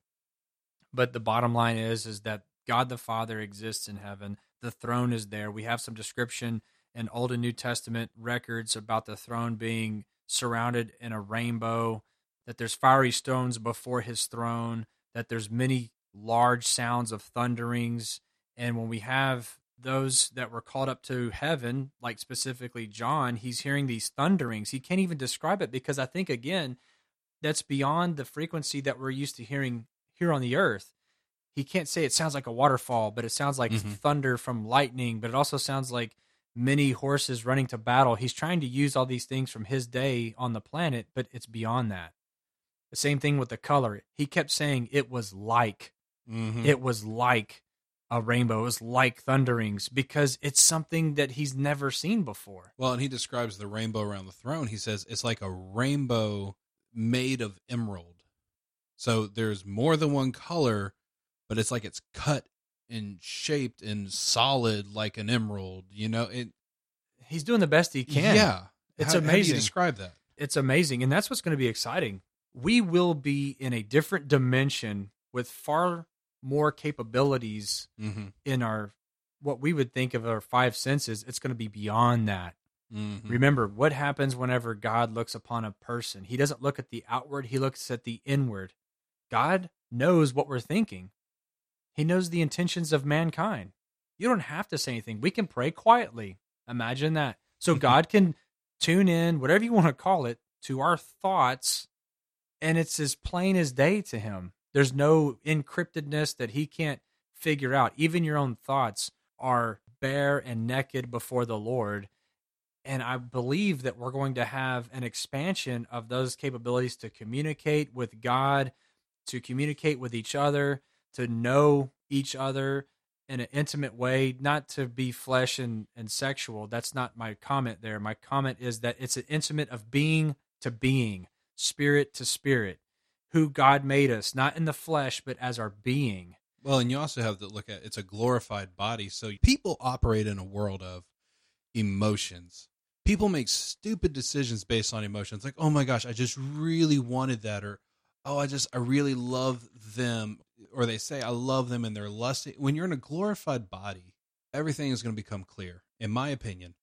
But the bottom line is is that God the Father exists in heaven. The throne is there. We have some description in Old and New Testament records about the throne being surrounded in a rainbow, that there's fiery stones before his throne, that there's many large sounds of thunderings. And when we have those that were called up to heaven, like specifically John, he's hearing these thunderings. He can't even describe it because I think, again, that's beyond the frequency that we're used to hearing here on the earth. He can't say it sounds like a waterfall, but it sounds like Mhm. thunder from lightning, but it also sounds like many horses running to battle. He's trying to use all these things from his day on the planet, but it's beyond that. The same thing with the color. He kept saying it was like, Mm-hmm. it was like a rainbow, it was like thunderings, because it's something that he's never seen before. Well, and he describes the rainbow around the throne. He says it's like a rainbow made of emerald. So there's more than one color, but it's like it's cut and shaped and solid like an emerald. You know, it. He's doing the best he can. Yeah, It's How- How do amazing. you describe that? it's amazing and that's what's going to be exciting we will be in a different dimension with far more capabilities Mm-hmm. in our what we would think of our five senses it's going to be beyond that Mm-hmm. remember what happens whenever god looks upon a person he doesn't look at the outward he looks at the inward god knows what we're thinking. He knows the intentions of mankind. You don't have to say anything. We can pray quietly. Imagine that. So (laughs) god can tune in whatever you want to call it to our thoughts and it's as plain as day to him. There's no encryptedness that he can't figure out. Even your own thoughts are bare and naked before the lord. And I believe that we're going to have an expansion of those capabilities to communicate with God, to communicate with each other, to know each other in an intimate way, not to be flesh and, and sexual. That's not my comment there. My comment is that it's an intimate of being to being, spirit to spirit, who God made us, not in the flesh, but as our being. Well, and you also have to look at it's a glorified body. So people operate in a world of emotions. People make stupid decisions based on emotions. Like, oh my gosh, I just really wanted that, or oh, I just I really love them, or they say I love them, and they're lusting. When you're in a glorified body, everything is going to become clear, in my opinion.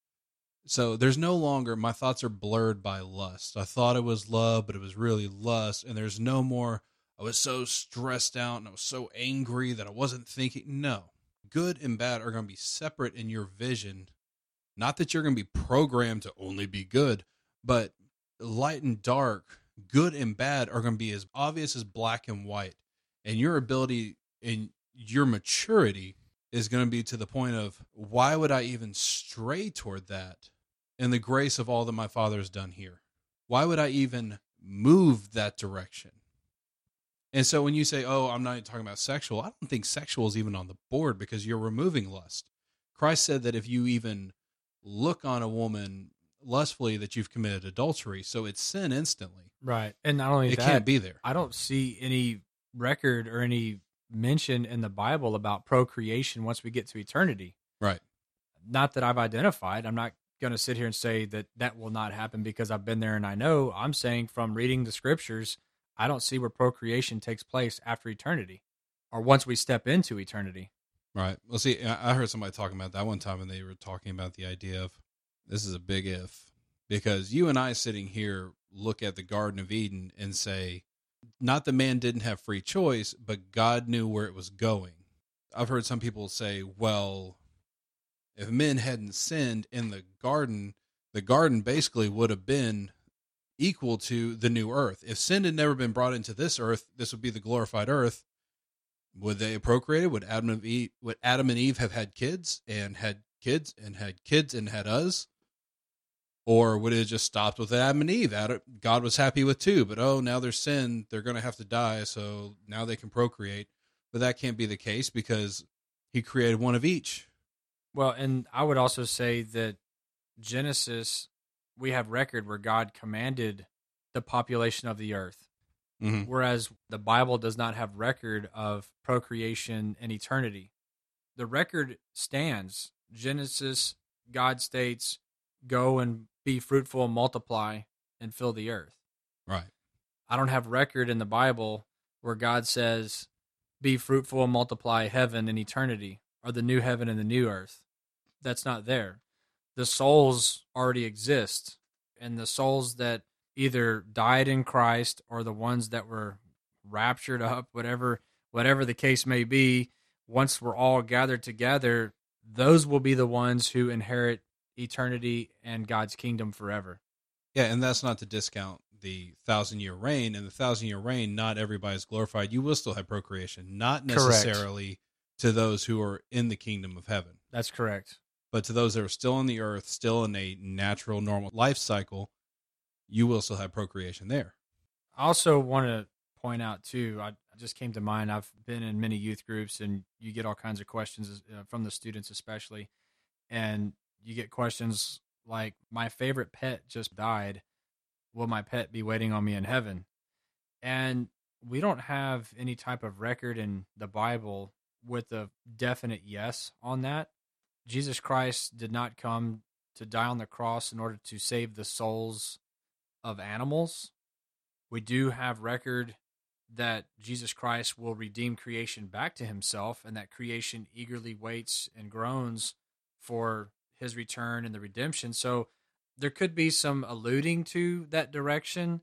So there's no longer my thoughts are blurred by lust. I thought it was love, but it was really lust, and there's no more. I was so stressed out and I was so angry that I wasn't thinking. No, good and bad are going to be separate in your vision. Not that you're going to be programmed to only be good, but light and dark, good and bad are going to be as obvious as black and white. And your ability and your maturity is going to be to the point of why would I even stray toward that in the grace of all that my father has done here? Why would I even move that direction? And so when you say, "Oh, I'm not talking about sexual," I don't think sexual is even on the board because you're removing lust. Christ said that if you even look on a woman lustfully, that you've committed adultery. So it's sin instantly. Right, and not only It that, can't be there. I don't see any record or any mention in the Bible about procreation once we get to eternity. Right. Not that I've identified. I'm not going to sit here and say that that will not happen because I've been there and I know. I'm saying from reading the scriptures, I don't see where procreation takes place after eternity or once we step into eternity. Right. Well, see, I I heard somebody talking about that one time, and they were talking about the idea of this is a big if because you and I sitting here look at the Garden of Eden and say, not the man didn't have free choice, but God knew where it was going. I've heard some people say, well, if men hadn't sinned in the garden, the garden basically would have been equal to the new earth. If sin had never been brought into this earth, this would be the glorified earth. Would they have procreated? Would Adam and Eve, would Adam and Eve have had kids and had kids and had kids and had us? Or would it have just stopped with Adam and Eve? Adam, God was happy with two, but oh, now there's sin. They're going to have to die, so now they can procreate. But that can't be the case because he created one of each. Well, and I would also say that Genesis, we have record where God commanded the population of the earth, Mm-hmm. whereas the Bible does not have record of procreation and eternity. The record stands. Genesis, God states, "Go and be fruitful and multiply and fill the earth." Right. I don't have record in the Bible where God says, "Be fruitful and multiply heaven and eternity," or the new heaven and the new earth. That's not there. The souls already exist, and the souls that either died in Christ or the ones that were raptured up, whatever whatever the case may be, once we're all gathered together, those will be the ones who inherit eternity and God's kingdom forever. Yeah, and that's not to discount the thousand year reign. And the thousand year reign, not everybody's glorified. You will still have procreation, not Correct. necessarily to those who are in the kingdom of heaven, That's correct. but to those that are still on the earth, still in a natural, normal life cycle, you will still have procreation there. I also want to point out too. I, I just came to mind. I've been in many youth groups, and you get all kinds of questions uh, from the students, especially, and you get questions like, "My favorite pet just died. Will my pet be waiting on me in heaven?" And we don't have any type of record in the Bible with a definite yes on that. Jesus Christ did not come to die on the cross in order to save the souls of animals. We do have record that Jesus Christ will redeem creation back to himself and that creation eagerly waits and groans for his return and the redemption. So there could be some alluding to that direction.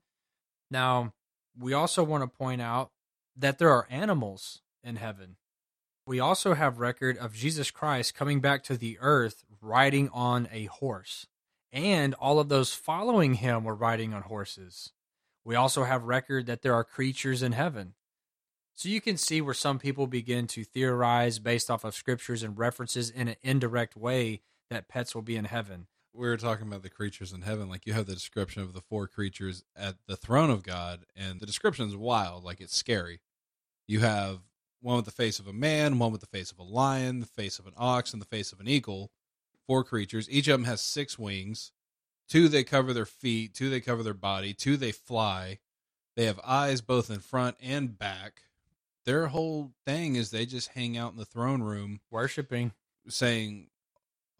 Now, we also want to point out that there are animals in heaven. We also have record of Jesus Christ coming back to the earth riding on a horse, and all of those following him were riding on horses. We also have record that there are creatures in heaven. So you can see where some people begin to theorize based off of scriptures and references in an indirect way that pets will be in heaven. We were talking about the creatures in heaven. Like you have the description of the four creatures at the throne of God, and the description is wild. Like it's scary. You have one with the face of a man, one with the face of a lion, the face of an ox, and the face of an eagle. Four creatures. Each of them has six wings. Two they cover their feet. Two they cover their body. Two they fly. They have eyes both in front and back. Their whole thing is they just hang out in the throne room Worshipping. saying,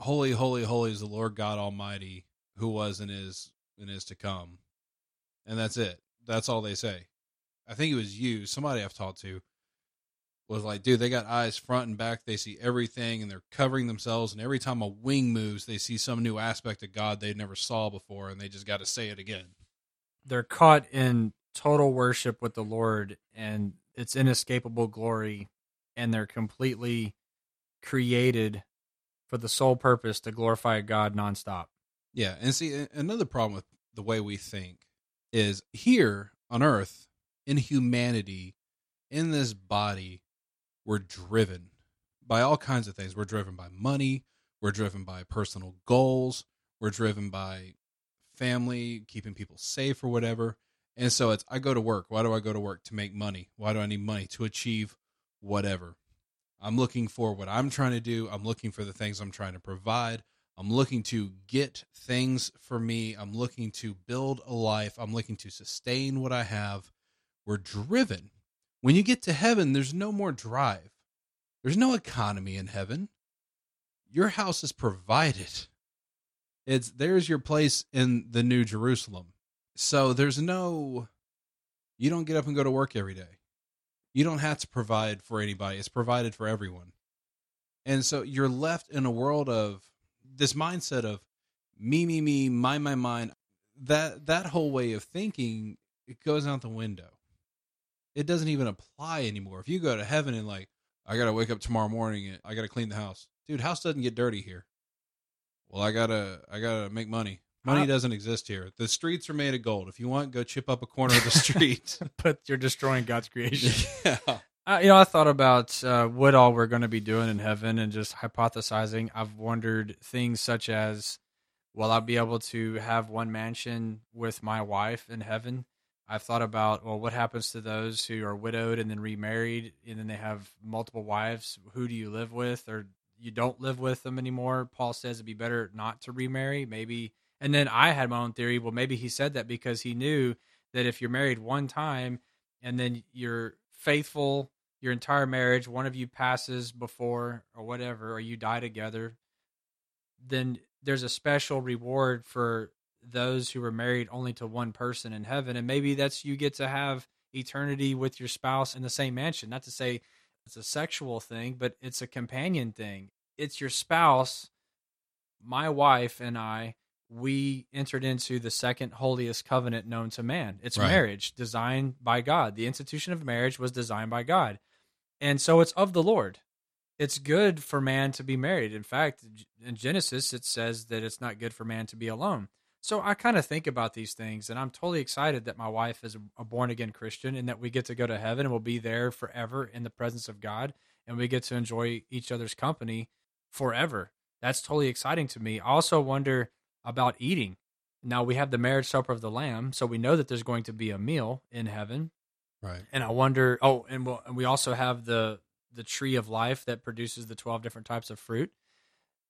"Holy, holy, holy is the Lord God Almighty, who was and is and is to come," and that's it. That's all they say. I think it was you, somebody I've talked to was like, dude, they got eyes front and back. They see everything and they're covering themselves. And every time a wing moves, they see some new aspect of God they never saw before. And they just got to say it again. They're caught in total worship with the Lord and it's inescapable glory. And they're completely created for the sole purpose to glorify God nonstop. Yeah. And see, another problem with the way we think is here on earth, in humanity, in this body, we're driven by all kinds of things. We're driven by money, we're driven by personal goals, we're driven by family, keeping people safe or whatever. And so it's I go to work. Why do I go to work? To make money. Why do I need money? To achieve whatever. I'm looking for what I'm trying to do. I'm looking for the things I'm trying to provide. I'm looking to get things for me. I'm looking to build a life. I'm looking to sustain what I have. We're driven. When you get to heaven, there's no more drive. There's no economy in heaven. Your house is provided. It's there's your place in the new Jerusalem. So there's no you don't get up and go to work every day. You don't have to provide for anybody. It's provided for everyone. And so you're left in a world of this mindset of me, me, me, my, my, mine. That that whole way of thinking it goes out the window. It doesn't even apply anymore. If you go to heaven and like, I gotta wake up tomorrow morning and I gotta clean the house, dude. House doesn't get dirty here. Well, I gotta, I gotta make money. Money doesn't exist here. The streets are made of gold. If you want, go chip up a corner of the (laughs) street. but you're destroying God's creation. (laughs) yeah. Uh, you know, I thought about uh, what all we're going to be doing in heaven and just hypothesizing. I've wondered things such as, will I be able to have one mansion with my wife in heaven? I've thought about, well, what happens to those who are widowed and then remarried and then they have multiple wives? Who do you live with or you don't live with them anymore? Paul says it'd be better not to remarry. Maybe and then I had my own theory. Well, maybe he said that because he knew that if you're married one time and then you're faithful your entire marriage, one of you passes before or whatever, or you die together, then there's a special reward for those who were married only to one person in heaven. And maybe that's you get to have eternity with your spouse in the same mansion. Not to say it's a sexual thing, but it's a companion thing. It's your spouse, my wife, and I we entered into the second holiest covenant known to man. It's right. marriage, designed by God. The institution of marriage was designed by God. And so it's of the Lord. It's good for man to be married. In fact, in Genesis, it says that it's not good for man to be alone. So I kind of think about these things, and I'm totally excited that my wife is a born again Christian and that we get to go to heaven and we'll be there forever in the presence of God and we get to enjoy each other's company forever. That's totally exciting to me. I also wonder about eating. Now we have the marriage supper of the Lamb, so we know that there's going to be a meal in heaven. Right. And I wonder. Oh, and, we'll, and we also have the the tree of life that produces the twelve different types of fruit.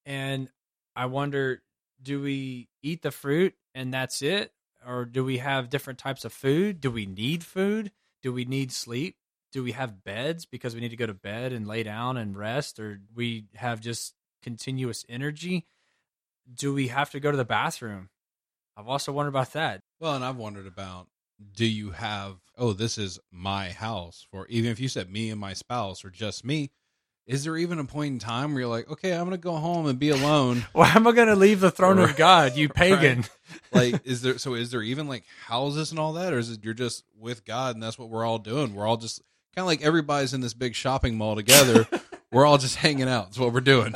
And I wonder, do we eat the fruit and that's it, or do we have different types of food? Do we need food? Do we need sleep? Do we have beds because we need to go to bed and lay down and rest, or we have just continuous energy? Do we have to go to the bathroom? I've also wondered about that. Well, and I've wondered about do you have oh this is my house for even if you said me and my spouse or just me is there even a point in time where you're like okay i'm gonna go home and be alone (laughs) why am i gonna leave the throne of god you (laughs) pagan right. like (laughs) is there so is there even like houses and all that or is it you're just with god and that's what we're all doing we're all just kind of like everybody's in this big shopping mall together we're all just hanging out that's what we're doing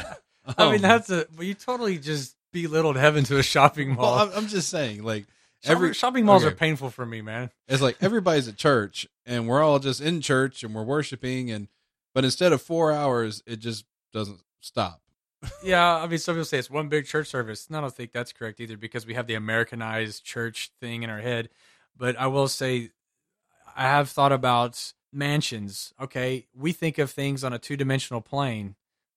I mean, um, that's a. Well, you totally just belittled heaven to a shopping mall. Well, I'm, I'm just saying, like every shopping malls okay. are painful for me, man. It's like everybody's at church, and we're all just in church, and we're worshiping, and but instead of four hours, it just doesn't stop. (laughs) yeah, I mean, some people say it's one big church service. And I don't think that's correct either because we have the Americanized church thing in our head. But I will say, I have thought about mansions. Okay, we think of things on a two dimensional plane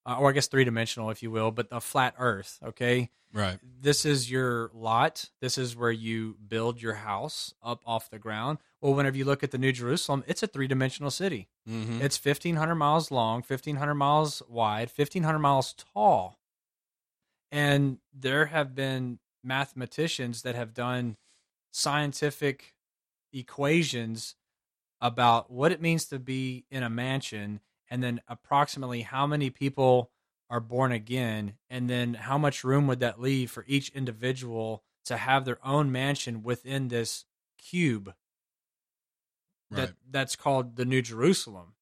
uh, or I guess three dimensional, if you will, but a flat Earth. Okay, right. This is your lot. This is where you build your house up off the ground. Well, whenever you look at the New Jerusalem, it's a three dimensional city. Mm-hmm. It's fifteen hundred miles long, fifteen hundred miles wide, fifteen hundred miles tall, and there have been mathematicians that have done scientific equations about what it means to be in a mansion and then approximately how many people are born again and then how much room would that leave for each individual to have their own mansion within this cube that Right. that's called the New Jerusalem.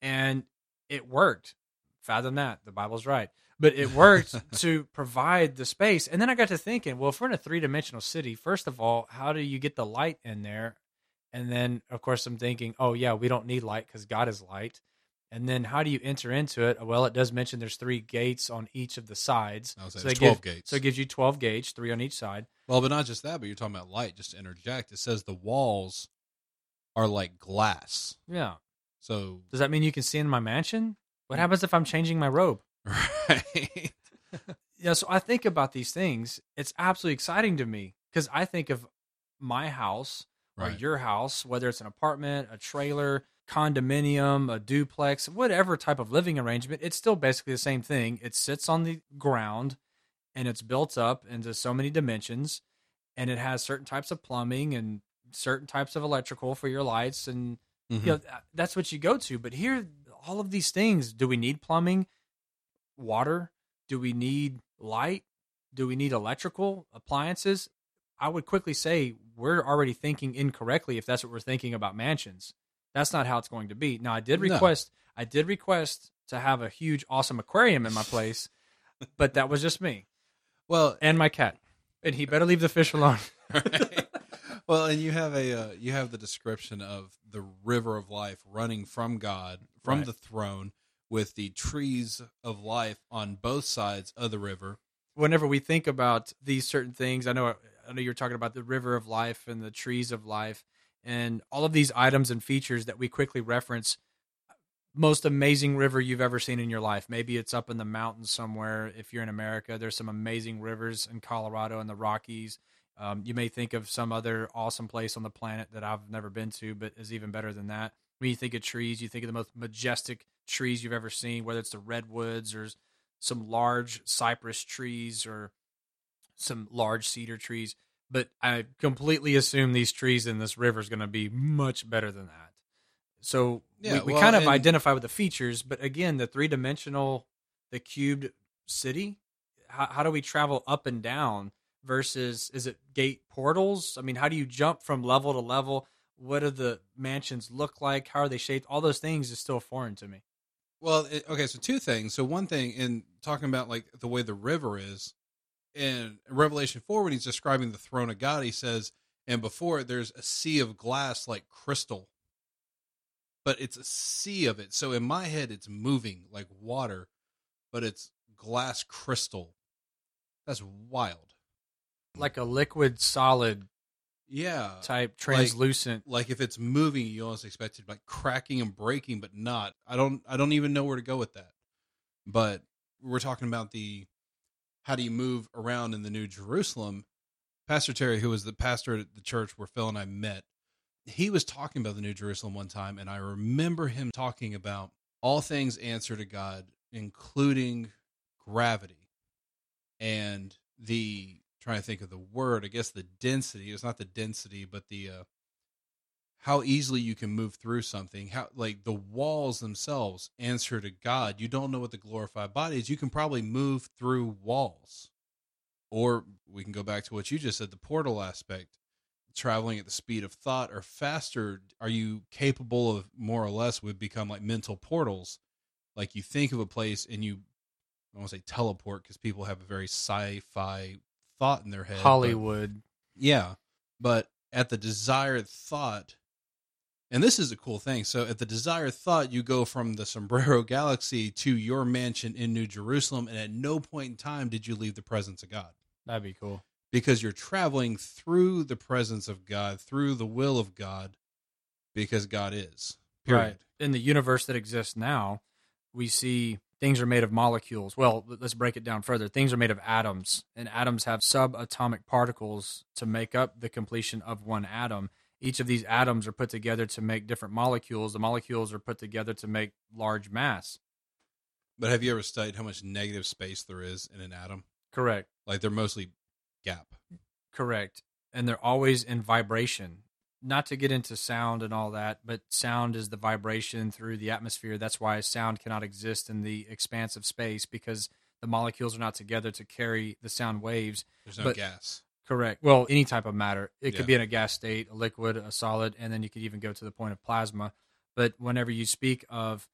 And it worked. Fathom that. The Bible's right. But it worked (laughs) to provide the space. And then I got to thinking, well, if we're in a three dimensional city, first of all, how do you get the light in there? And then, of course, I'm thinking, oh, yeah, we don't need light because God is light. And then how do you enter into it? Well, it does mention there's three gates on each of the sides. I was there's 12 give- gates. So it gives you 12 gates, three on each side. Well, but not just that, but you're talking about light. Just to interject, it says the walls are like glass. Yeah. So Does that mean you can see in my mansion? What mm. happens if I'm changing my robe? (laughs) right, (laughs) yeah so i think about these things it's absolutely exciting to me because i think of my house or right. your house whether it's an apartment a trailer condominium a duplex whatever type of living arrangement it's still basically the same thing. It sits on the ground and it's built up into so many dimensions and it has certain types of plumbing and certain types of electrical for your lights and Mhm. you know that's what you go to. But here all of these things do we need plumbing water? Do we need light? Do we need electrical appliances? I would quickly say we're already thinking incorrectly if that's what we're thinking about mansions that's not how it's going to be now i did No. request i did request to have a huge awesome aquarium in my place (laughs) but that was just me well, and my cat and he better leave the fish alone (laughs) right. well, and you have a uh, you have the description of the river of life running from God from Right. the throne with the trees of life on both sides of the river. whenever we think about these certain things, I know I know you're talking about the river of life and the trees of life and all of these items and features that we quickly reference. Most amazing river you've ever seen in your life. Maybe it's up in the mountains somewhere. If you're in America, there's some amazing rivers in Colorado and the Rockies. Um, you may think of some other awesome place on the planet that I've never been to, but is even better than that. When you think of trees, you think of the most majestic trees you've ever seen, whether it's the redwoods or some large cypress trees or some large cedar trees. But I completely assume these trees in this river is going to be much better than that. So Yeah, we, we well, kind of identify with the features, but again, the three dimensional, the cubed city. How, how do we travel up and down versus is it gate portals? I mean, how do you jump from level to level? What do the mansions look like? How are they shaped? All those things is still foreign to me. Well, it, okay, so two things. So one thing in talking about like the way the river is in Revelation 4 when he's describing the throne of God, he says, and before it there's a sea of glass like crystal. But it's a sea of it. So in my head it's moving like water, but it's glass crystal. That's wild. Like a liquid solid Yeah. type translucent. like if it's moving you almost expect it like cracking and breaking but not i don't i don't even know where to go with that but we're talking about the how do you move around in the new jerusalem? Pastor terry who was the pastor at the church where phil and i met he was talking about the new jerusalem one time and i remember him talking about all things answer to god including gravity and the trying to think of the word i guess the density it's not the density but the uh how easily you can move through something how like the walls themselves answer to god. You don't know what the glorified body is. You can probably move through walls. Or we can go back to what you just said the portal aspect traveling at the speed of thought or faster. Are you capable of more or less would become like mental portals? Like you think of a place and you i don't want to say teleport because people have a very sci-fi thought in their head but- Hollywood. yeah, but at the desired thought, and this is a cool thing. So at the desired thought, you go from the Sombrero (laughs) Galaxy to your mansion in New Jerusalem, and at no point in time did you leave the presence of God That'd be cool. because you're traveling through the presence of God, through the will of God, because God is. Period. Right. In the universe that exists now, we see things are made of molecules. Well, let's break it down further. Things are made of atoms, and atoms have subatomic particles to make up the completion of one atom. Each of these atoms are put together to make different molecules. The molecules are put together to make large mass. But have you ever studied how much negative space there is in an atom? Correct. Like they're mostly gap. Correct. And they're always in vibration. not to get into sound and all that, but sound is the vibration through the atmosphere. That's why sound cannot exist in the expanse of space because the molecules are not together to carry the sound waves. There's no But- gas. Correct. Well, any type of matter. It Yeah. could be in a gas state, a liquid, a solid, and then you could even go to the point of plasma. But whenever you speak of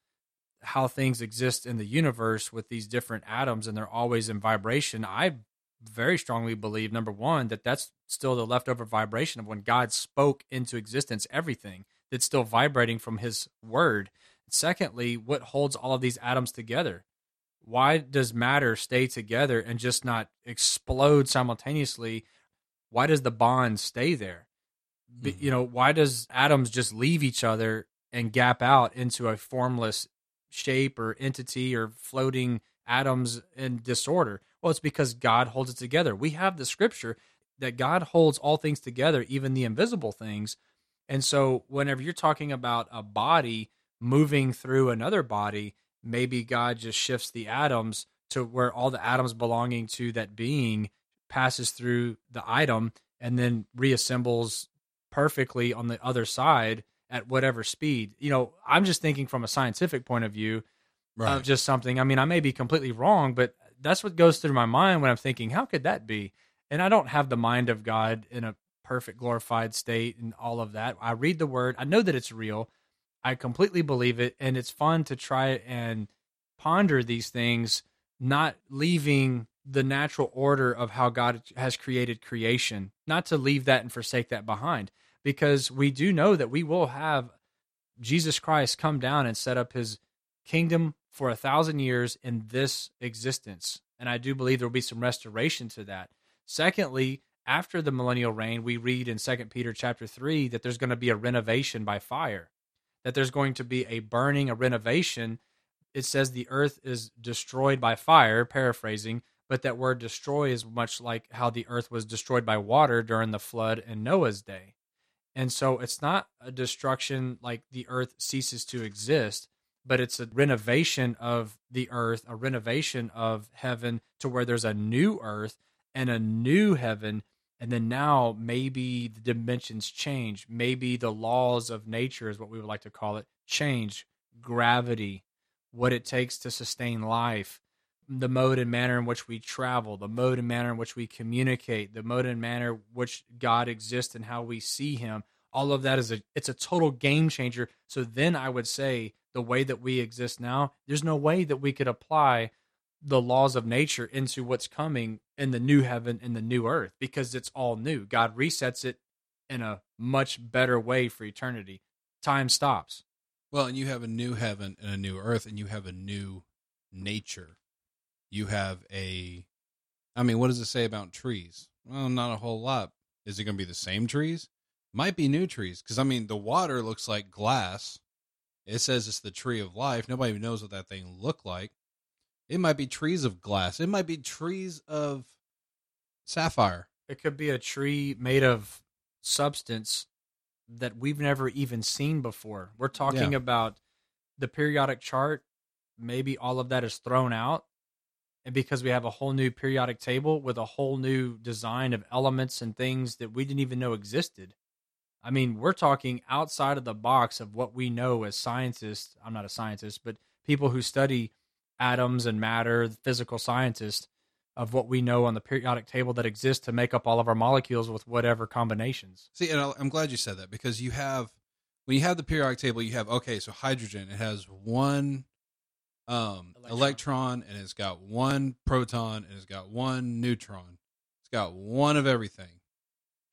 how things exist in the universe with these different atoms and they're always in vibration, I very strongly believe number one that that's still the leftover vibration of when God spoke into existence everything that's still vibrating from His word. Secondly, what holds all of these atoms together? Why does matter stay together and just not explode simultaneously? Why does the bond stay there? Mhm. You know, why does atoms just leave each other and gap out into a formless shape or entity or floating atoms in disorder? Well, it's because God holds it together. We have the scripture that God holds all things together, even the invisible things. And so, whenever you're talking about a body moving through another body, maybe God just shifts the atoms to where all the atoms belonging to that being passes through the item and then reassembles perfectly on the other side at whatever speed. You know, I'm just thinking from a scientific point of view Right. of just something. I mean, I may be completely wrong, but that's what goes through my mind when I'm thinking, how could that be? And I don't have the mind of God in a perfect glorified state and all of that. I read the word, I know that it's real. I completely believe it, and it's fun to try and ponder these things, not leaving the natural order of how God has created creation, not to leave that and forsake that behind, because we do know that we will have Jesus Christ come down and set up his kingdom for a thousand years in this existence. And I do believe there will be some restoration to that. Secondly, after the millennial reign, we read in Second Peter chapter three that there's going to be a renovation by fire, that there's going to be a burning, a renovation. It says the earth is destroyed by fire, paraphrasing, but that word destroy is much like how the earth was destroyed by water during the flood in Noah's day. And so it's not a destruction like the earth ceases to exist, but it's a renovation of the earth, a renovation of heaven to where there's a new earth and a new heaven. And then now maybe the dimensions change. Maybe the laws of nature is what we would like to call it change. Gravity, what it takes to sustain life, the mode and manner in which we travel, the mode and manner in which we communicate, the mode and manner which God exists and how we see him. All of that is a it's a total game changer. So then I would say the way that we exist now, there's no way that we could apply the laws of nature into what's coming in the new heaven and the new earth because it's all new. God resets it in a much better way for eternity. Time stops. Well, and you have a new heaven and a new earth, and you have a new nature. You have a, I mean, what does it say about trees? Well, not a whole lot. Is it going to be the same trees? Might be new trees, because I mean, the water looks like glass. It says it's the tree of life. Nobody even knows what that thing looked like. It might be trees of glass. It might be trees of sapphire. It could be a tree made of substance that we've never even seen before. We're talking Yeah. about the periodic chart. Maybe all of that is thrown out. And because we have a whole new periodic table with a whole new design of elements and things that we didn't even know existed. I mean, we're talking outside of the box of what we know as scientists. I'm not a scientist, but people who study atoms and matter, physical scientists, of what we know on the periodic table that exists to make up all of our molecules with whatever combinations. See, and I'm glad you said that because you have when you have the periodic table, you have okay, so hydrogen it has one um, Electron. electron. and it's got one proton and it's got one neutron. It's got one of everything.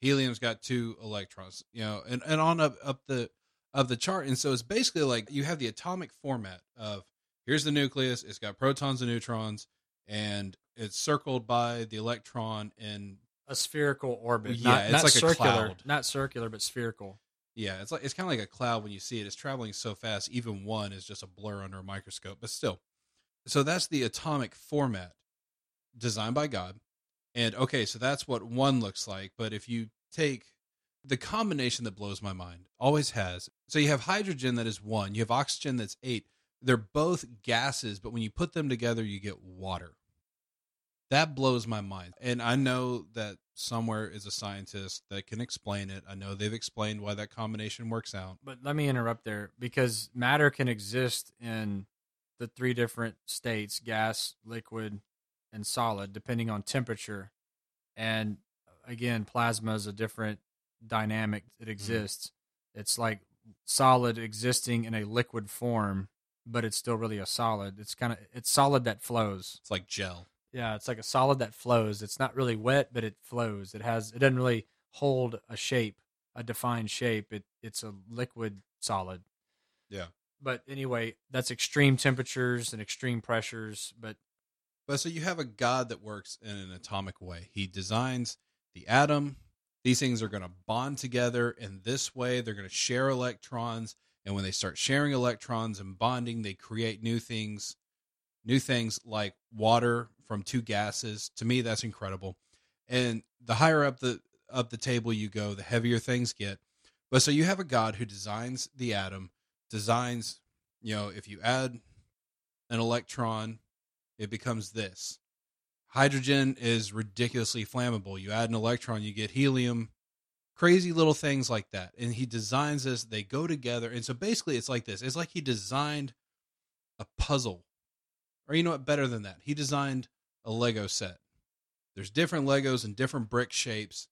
Helium's got two electrons, you know, and, and on up up the of the chart. And so it's basically like you have the atomic format of here's the nucleus, it's got protons and neutrons, and it's circled by the electron in A spherical orbit. Yeah, not, it's not like a circular, cloud. Not circular, but spherical. Yeah, it's like it's kind of like a cloud when you see it. It's traveling so fast, even one is just a blur under a microscope. But still, so that's the atomic format designed by God. And okay, so that's what one looks like. But if you take the combination that blows my mind, always has. So you have hydrogen that is one, you have oxygen that's eight. They're both gases, but when you put them together, you get water. That blows my mind. And I know that somewhere is a scientist that can explain it. I know they've explained why that combination works out. But let me interrupt there because matter can exist in the three different states gas, liquid, and solid, depending on temperature. And uh, again, plasma is a different dynamic that mm-hmm. exists. It's like solid existing in a liquid form, but it's still really a solid. It's kind of it's solid that flows. It's like gel. Yeah, it's like a solid that flows. It's not really wet, but it flows. It has it doesn't really hold a shape, a defined shape. It it's a liquid solid. Yeah. But anyway, that's extreme temperatures and extreme pressures, but But so you have a God that works in an atomic way. He designs the atom. These things are going to bond together in this way. They're going to share electrons, and when they start sharing electrons and bonding, they create new things, new things like water from two gases. To me, that's incredible. And the higher up the up the table you go, the heavier things get. But so you have a God who designs the atom, designs, you know, if you add an electron, it becomes this. Hydrogen is ridiculously flammable. You add an electron, you get helium, crazy little things like that. And he designs this, they go together. And so basically, it's like this it's like he designed a puzzle. Or you know what, better than that, he designed a Lego set. There's different Legos and different brick shapes,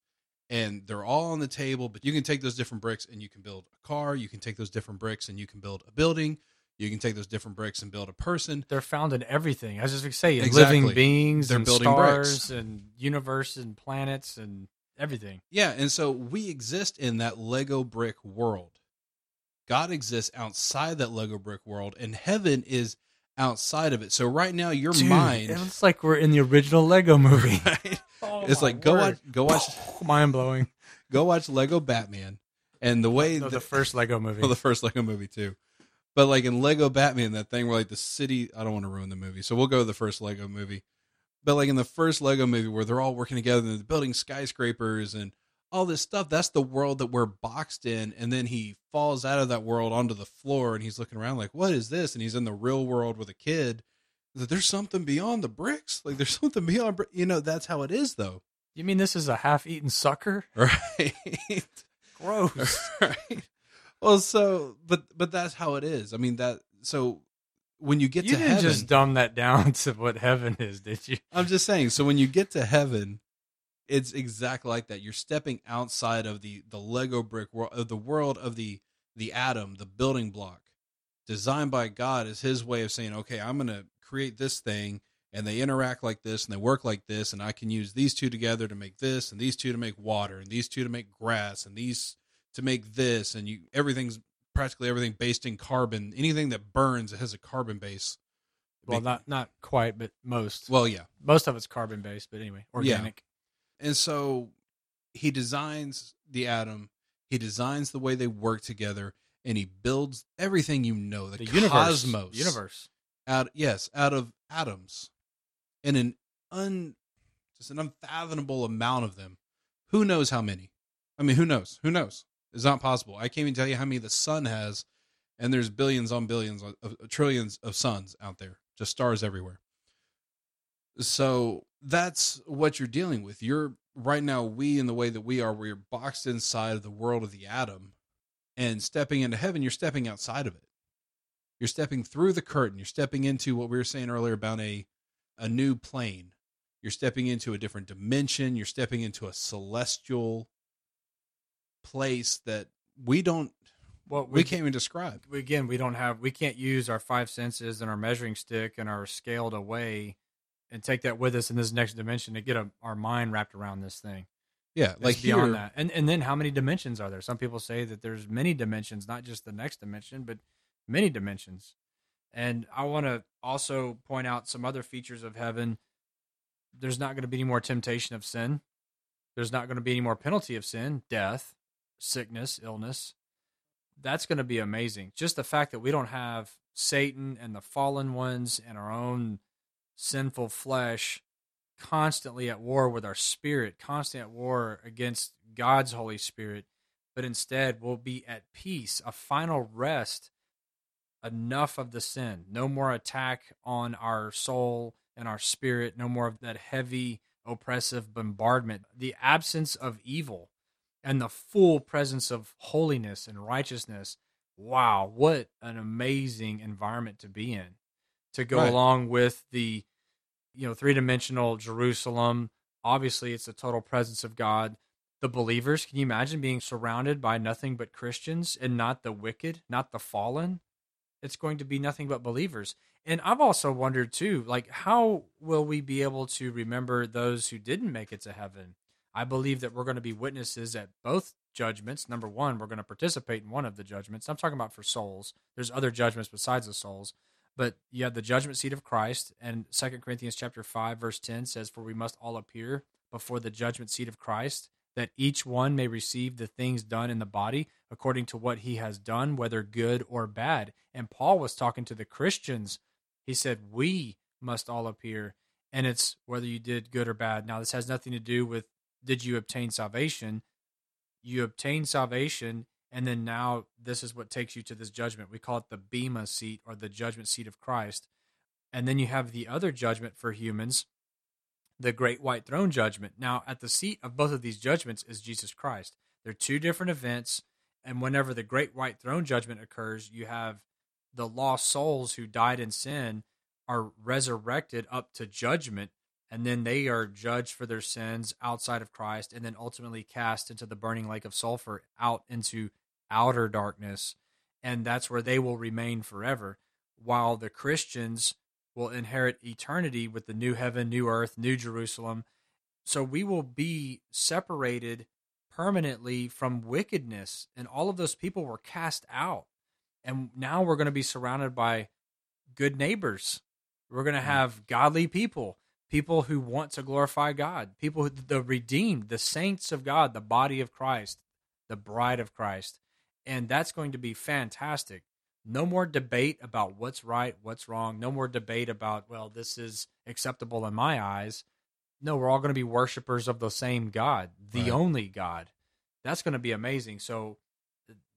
and they're all on the table. But you can take those different bricks and you can build a car. You can take those different bricks and you can build a building. You can take those different bricks and build a person. they're found in everything. As I was just going say, Exactly. living beings, They're and building stars, bricks. and universe, and planets, and everything. Yeah, and so we exist in that Lego brick world. God exists outside that Lego brick world, and heaven is outside of it. So right now, your Dude, mind, It looks like we're in the original Lego (laughs) movie. right? (laughs) Oh, it's like go word. watch, go watch, (laughs) Mind blowing. go watch Lego Batman, and the way No, that- the first Lego movie. well, the first Lego movie too. But like in Lego Batman, that thing where like the city, I don't want to ruin the movie, so we'll go to the first Lego movie. But like in the first Lego movie where they're all working together and they're building skyscrapers and all this stuff, that's the world that we're boxed in. And then he falls out of that world onto the floor and he's looking around like, what is this? And he's in the real world with a kid. Like, There's something beyond the bricks. Like there's (laughs) something beyond, bri-" you know, that's how it is though. you mean this is a half-eaten sucker? (laughs) Right. Gross. (laughs) right. Well, so but but that's how it is. I mean that so when you get you to didn't heaven, just dumb that down to what heaven is, did you? I'm just saying. So when you get to heaven, it's exactly like that. You're stepping outside of the the Lego brick world, of the world of the the atom, the building block, designed by God is His way of saying, okay, I'm going to create this thing, and they interact like this, and they work like this, and I can use these two together to make this, and these two to make water, and these two to make grass, and these to make this, and you everything's practically everything based in carbon. Anything that burns it has a carbon base. Well, not not quite, but most. well, yeah. most of it's carbon based, but anyway, organic. And so he designs the atom, he designs the way they work together, and he builds everything you know, the, The universe, cosmos, universe. out yes, out of atoms, and an un just an unfathomable amount of them. Who knows how many? I mean, who knows? Who knows? It's not possible. I can't even tell you how many the sun has, and there's billions on billions of, of trillions of suns out there, just stars everywhere. So that's what you're dealing with. You're right now, we in the way that we are, we're boxed inside of the world of the atom, and stepping into heaven, you're stepping outside of it. You're stepping through the curtain. You're stepping into what we were saying earlier about a a new plane. You're stepping into a different dimension. You're stepping into a celestial place that we don't Well, we can't even describe. again, we don't have, we can't use our five senses and our measuring stick and our scaled away and take that with us in this next dimension to get a, our mind wrapped around this thing. Yeah, like beyond here, that. And and then how many dimensions are there? Some people say that there's many dimensions, not just the next dimension, but many dimensions. And I want to also point out some other features of heaven. There's not going to be any more temptation of sin. There's not going to be any more penalty of sin, death, sickness, illness. That's going to be amazing. Just the fact that we don't have Satan and the fallen ones and our own sinful flesh constantly at war with our spirit, constantly at war against God's Holy Spirit, but instead we'll be at peace, a final rest, enough of the sin, no more attack on our soul, and our spirit, no more of that heavy, oppressive bombardment, the absence of evil, and the full presence of holiness and righteousness. Wow, what an amazing environment to be in. To go Right. along with the you know, three-dimensional Jerusalem, obviously it's the total presence of God. The believers, can you imagine being surrounded by nothing but Christians and not the wicked, not the fallen? It's going to be nothing but believers. And I've also wondered too, like how will we be able to remember those who didn't make it to heaven? I believe that we're going to be witnesses at both judgments. Number one, we're going to participate in one of the judgments. I'm talking about for souls. There's other judgments besides the souls, but you have the judgment seat of Christ. And Second Corinthians chapter five, verse ten says, "For we must all appear before the judgment seat of Christ, that each one may receive the things done in the body according to what he has done, whether good or bad." And Paul was talking to the Christians. He said, "We must all appear." And it's whether you did good or bad. Now, this has nothing to do with did you obtain salvation? You obtain salvation, and then now this is what takes you to this judgment. We call it the Bema seat or the judgment seat of Christ. And then you have the other judgment for humans, the great white throne judgment. Now, at the seat of both of these judgments is Jesus Christ. They're two different events. And whenever the great white throne judgment occurs, you have the lost souls who died in sin are resurrected up to judgment and then they are judged for their sins outside of Christ and then ultimately cast into the burning lake of sulfur out into outer darkness and that's where they will remain forever while the Christians will inherit eternity with the new heaven, new earth, new Jerusalem. So we will be separated permanently from wickedness and all of those people were cast out. And now we're going to be surrounded by good neighbors. We're going to mm. have godly people, people who want to glorify God, people, who, the redeemed, the saints of God, the body of Christ, the bride of Christ. And that's going to be fantastic. No more debate about what's right, what's wrong. No more debate about, well, this is acceptable in my eyes. No, we're all going to be worshipers of the same God, the Right. only God. That's going to be amazing. So,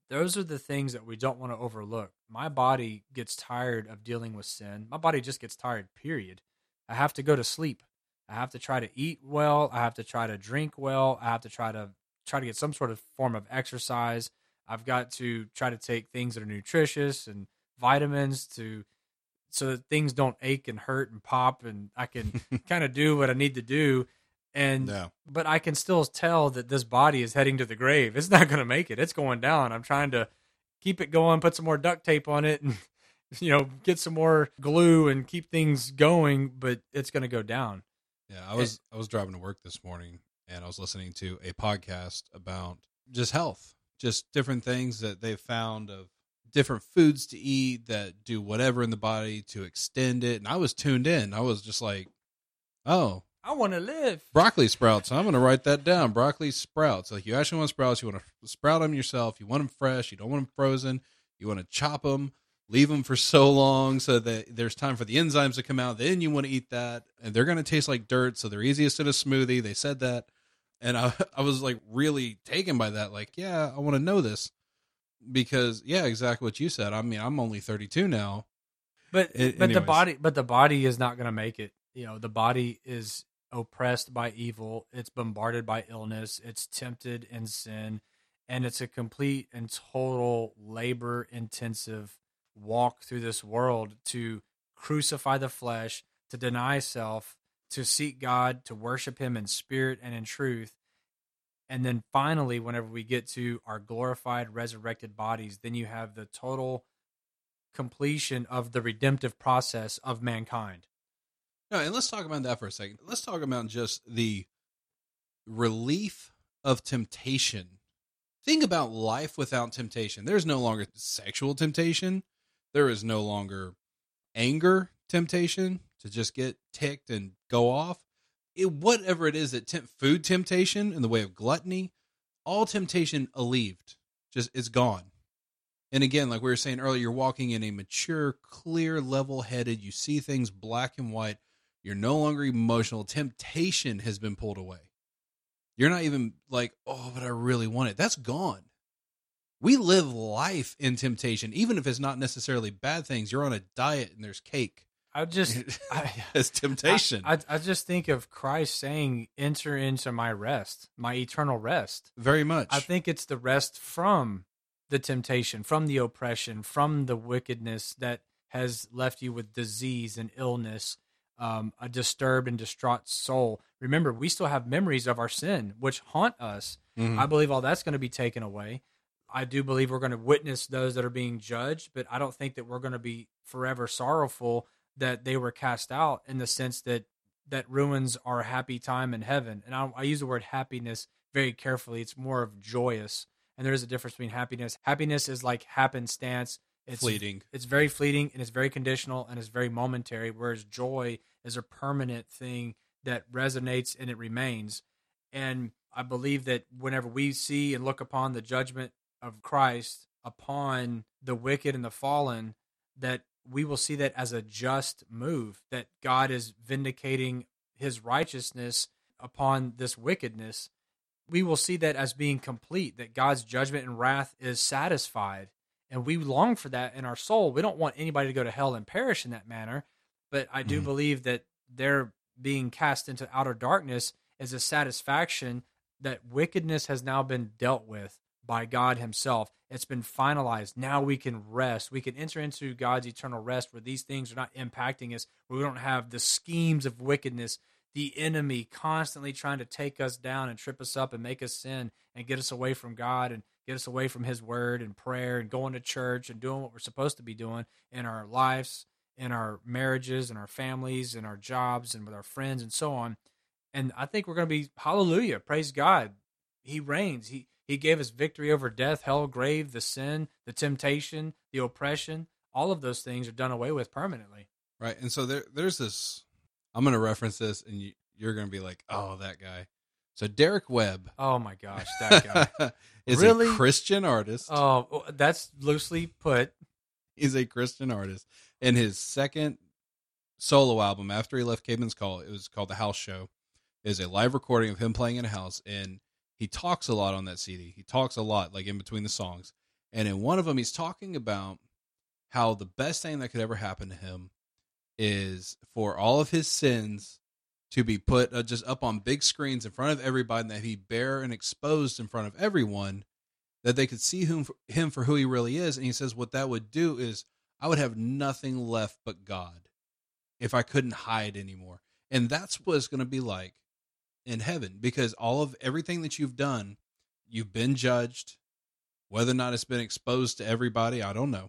those are the things that we don't want to overlook. My body gets tired of dealing with sin. My body just gets tired, period. I have to go to sleep. I have to try to eat well. I have to try to drink well. I have to try to try to get some sort of form of exercise. I've got to try to take things that are nutritious and vitamins to so that things don't ache and hurt and pop and I can (laughs) kind of do what I need to do and Yeah. but I can still tell that this body is heading to the grave. It's not going to make it. It's going down. I'm trying to keep it going, put some more duct tape on it and (laughs) you know, get some more glue and keep things going, but it's going to go down. Yeah, I was I was driving to work this morning and I was listening to a podcast about just health, just different things that they've found of different foods to eat that do whatever in the body to extend it. And I was tuned in. I was just like, "Oh, I want to live. broccoli sprouts. I'm going to write that down. Broccoli sprouts. Like you actually want sprouts. You want to sprout them yourself. You want them fresh. You don't want them frozen. You want to chop them, leave them for so long so that there's time for the enzymes to come out. Then you want to eat that, and they're going to taste like dirt. So they're easiest in a smoothie. They said that, and I (laughs) I was like really taken by that. Like, yeah, I want to know this because yeah, exactly what you said. I mean, I'm only 32 now. But A- but the body but the body is not going to make it. You know, the body is oppressed by evil. It's bombarded by illness. It's tempted in sin, and it's a complete and total labor intensive walk through this world to crucify the flesh, to deny self, to seek God, to worship him in spirit and in truth. And then finally, whenever we get to our glorified, resurrected bodies, then you have the total completion of the redemptive process of mankind. No, and let's talk about that for a second. Let's talk about just the relief of temptation. Think about life without temptation. There's no longer sexual temptation. There is no longer anger temptation to just get ticked and go off. It, whatever it is that tempt food temptation in the way of gluttony, all temptation alleviated. Just it's gone. And again, like we were saying earlier, you're walking in a mature, clear, level headed, you see things black and white. You're no longer emotional. Temptation has been pulled away. You're not even like, oh, but I really want it. That's gone. We live life in temptation, even if it's not necessarily bad things. You're on a diet and there's cake. I just (laughs) I, as temptation. I, I, I just think of Christ saying, "Enter into my rest, my eternal rest." Very much. I think it's the rest from the temptation, from the oppression, from the wickedness that has left you with disease and illness, um, a disturbed and distraught soul. Remember, we still have memories of our sin, which haunt us. Mhm. I believe all that's going to be taken away. I do believe we're going to witness those that are being judged, but I don't think that we're going to be forever sorrowful that they were cast out in the sense that that ruins our happy time in heaven. And I, I use the word happiness very carefully. It's more of joyous, and there is a difference between happiness. Happiness is like happenstance. It's Fleeting. It's very fleeting and it's very conditional and it's very momentary. Whereas joy is a permanent thing that resonates and it remains. And I believe that whenever we see and look upon the judgment of Christ upon the wicked and the fallen, that we will see that as a just move, that God is vindicating his righteousness upon this wickedness. We will see that as being complete, that God's judgment and wrath is satisfied. And we long for that in our soul. We don't want anybody to go to hell and perish in that manner. But I do Mhm. believe that their being cast into outer darkness is a satisfaction that wickedness has now been dealt with by God Himself. It's been finalized. Now we can rest. We can enter into God's eternal rest where these things are not impacting us, where we don't have the schemes of wickedness, the enemy constantly trying to take us down and trip us up and make us sin and get us away from God and get us away from His Word and prayer and going to church and doing what we're supposed to be doing in our lives, in our marriages, in our families, in our jobs, and with our friends and so on. And I think we're going to be hallelujah, praise God. He reigns. He he gave us victory over death, hell, grave, the sin, the temptation, the oppression. All of those things are done away with permanently. Right. And so there, there's this. I'm going to reference this, and you, you're going to be like, "Oh, that guy." So Derek Webb Oh my gosh, that guy. (laughs) is Really? a Christian artist. oh, that's loosely put. He's a Christian artist. And his second solo album after he left Caedmon's Call, it was called The House Show, is a live recording of him playing in a house. And he talks a lot on that CD. He talks a lot, like in between the songs. And in one of them, he's talking about how the best thing that could ever happen to him is for all of his sins to be put uh, just up on big screens in front of everybody and that he bare and exposed in front of everyone that they could see him, him for who he really is and he says what that would do is i would have nothing left but god if i couldn't hide anymore and that's what it's going to be like in heaven because all of everything that you've done you've been judged whether or not it's been exposed to everybody i don't know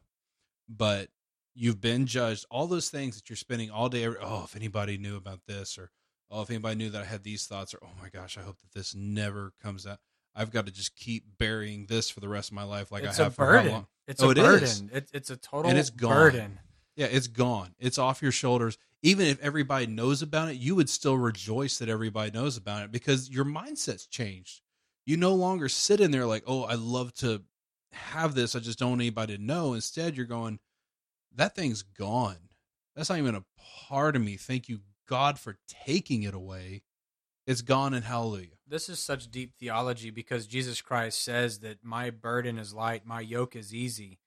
but you've been judged all those things that you're spending all day every, oh if anybody knew about this or oh if anybody knew that i had these thoughts or oh my gosh i hope that this never comes out i've got to just keep burying this for the rest of my life like it's i have for how burden. long It's Oh, a it burden. It, it's a total And it's gone. burden. yeah it's gone it's off your shoulders even if everybody knows about it you would still rejoice that everybody knows about it because your mindset's changed. You no longer sit in there like oh i love to have this i just don't want anybody to know. Instead you're going that thing's gone. That's not even a part of me. Thank you god for taking it away. It's gone and hallelujah. This is such deep theology because Jesus Christ says that my burden is light, my yoke is easy.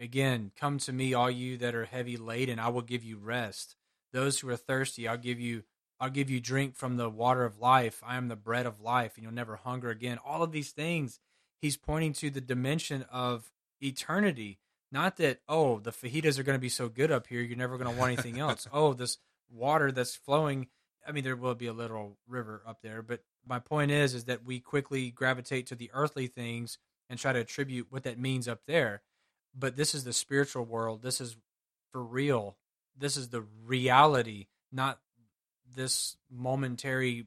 Again, come to me, all you that are heavy laden, I will give you rest. Those who are thirsty, I'll give you I'll give you drink from the water of life. I am the bread of life, and you'll never hunger again. All of these things, he's pointing to the dimension of eternity. Not that, oh, the fajitas are going to be so good up here, you're never going to want (laughs) anything else. oh, this water that's flowing. I mean, there will be a literal river up there, but my point is, is that we quickly gravitate to the earthly things and try to attribute what that means up there. But this is the spiritual world. This is for real. This is the reality, not this momentary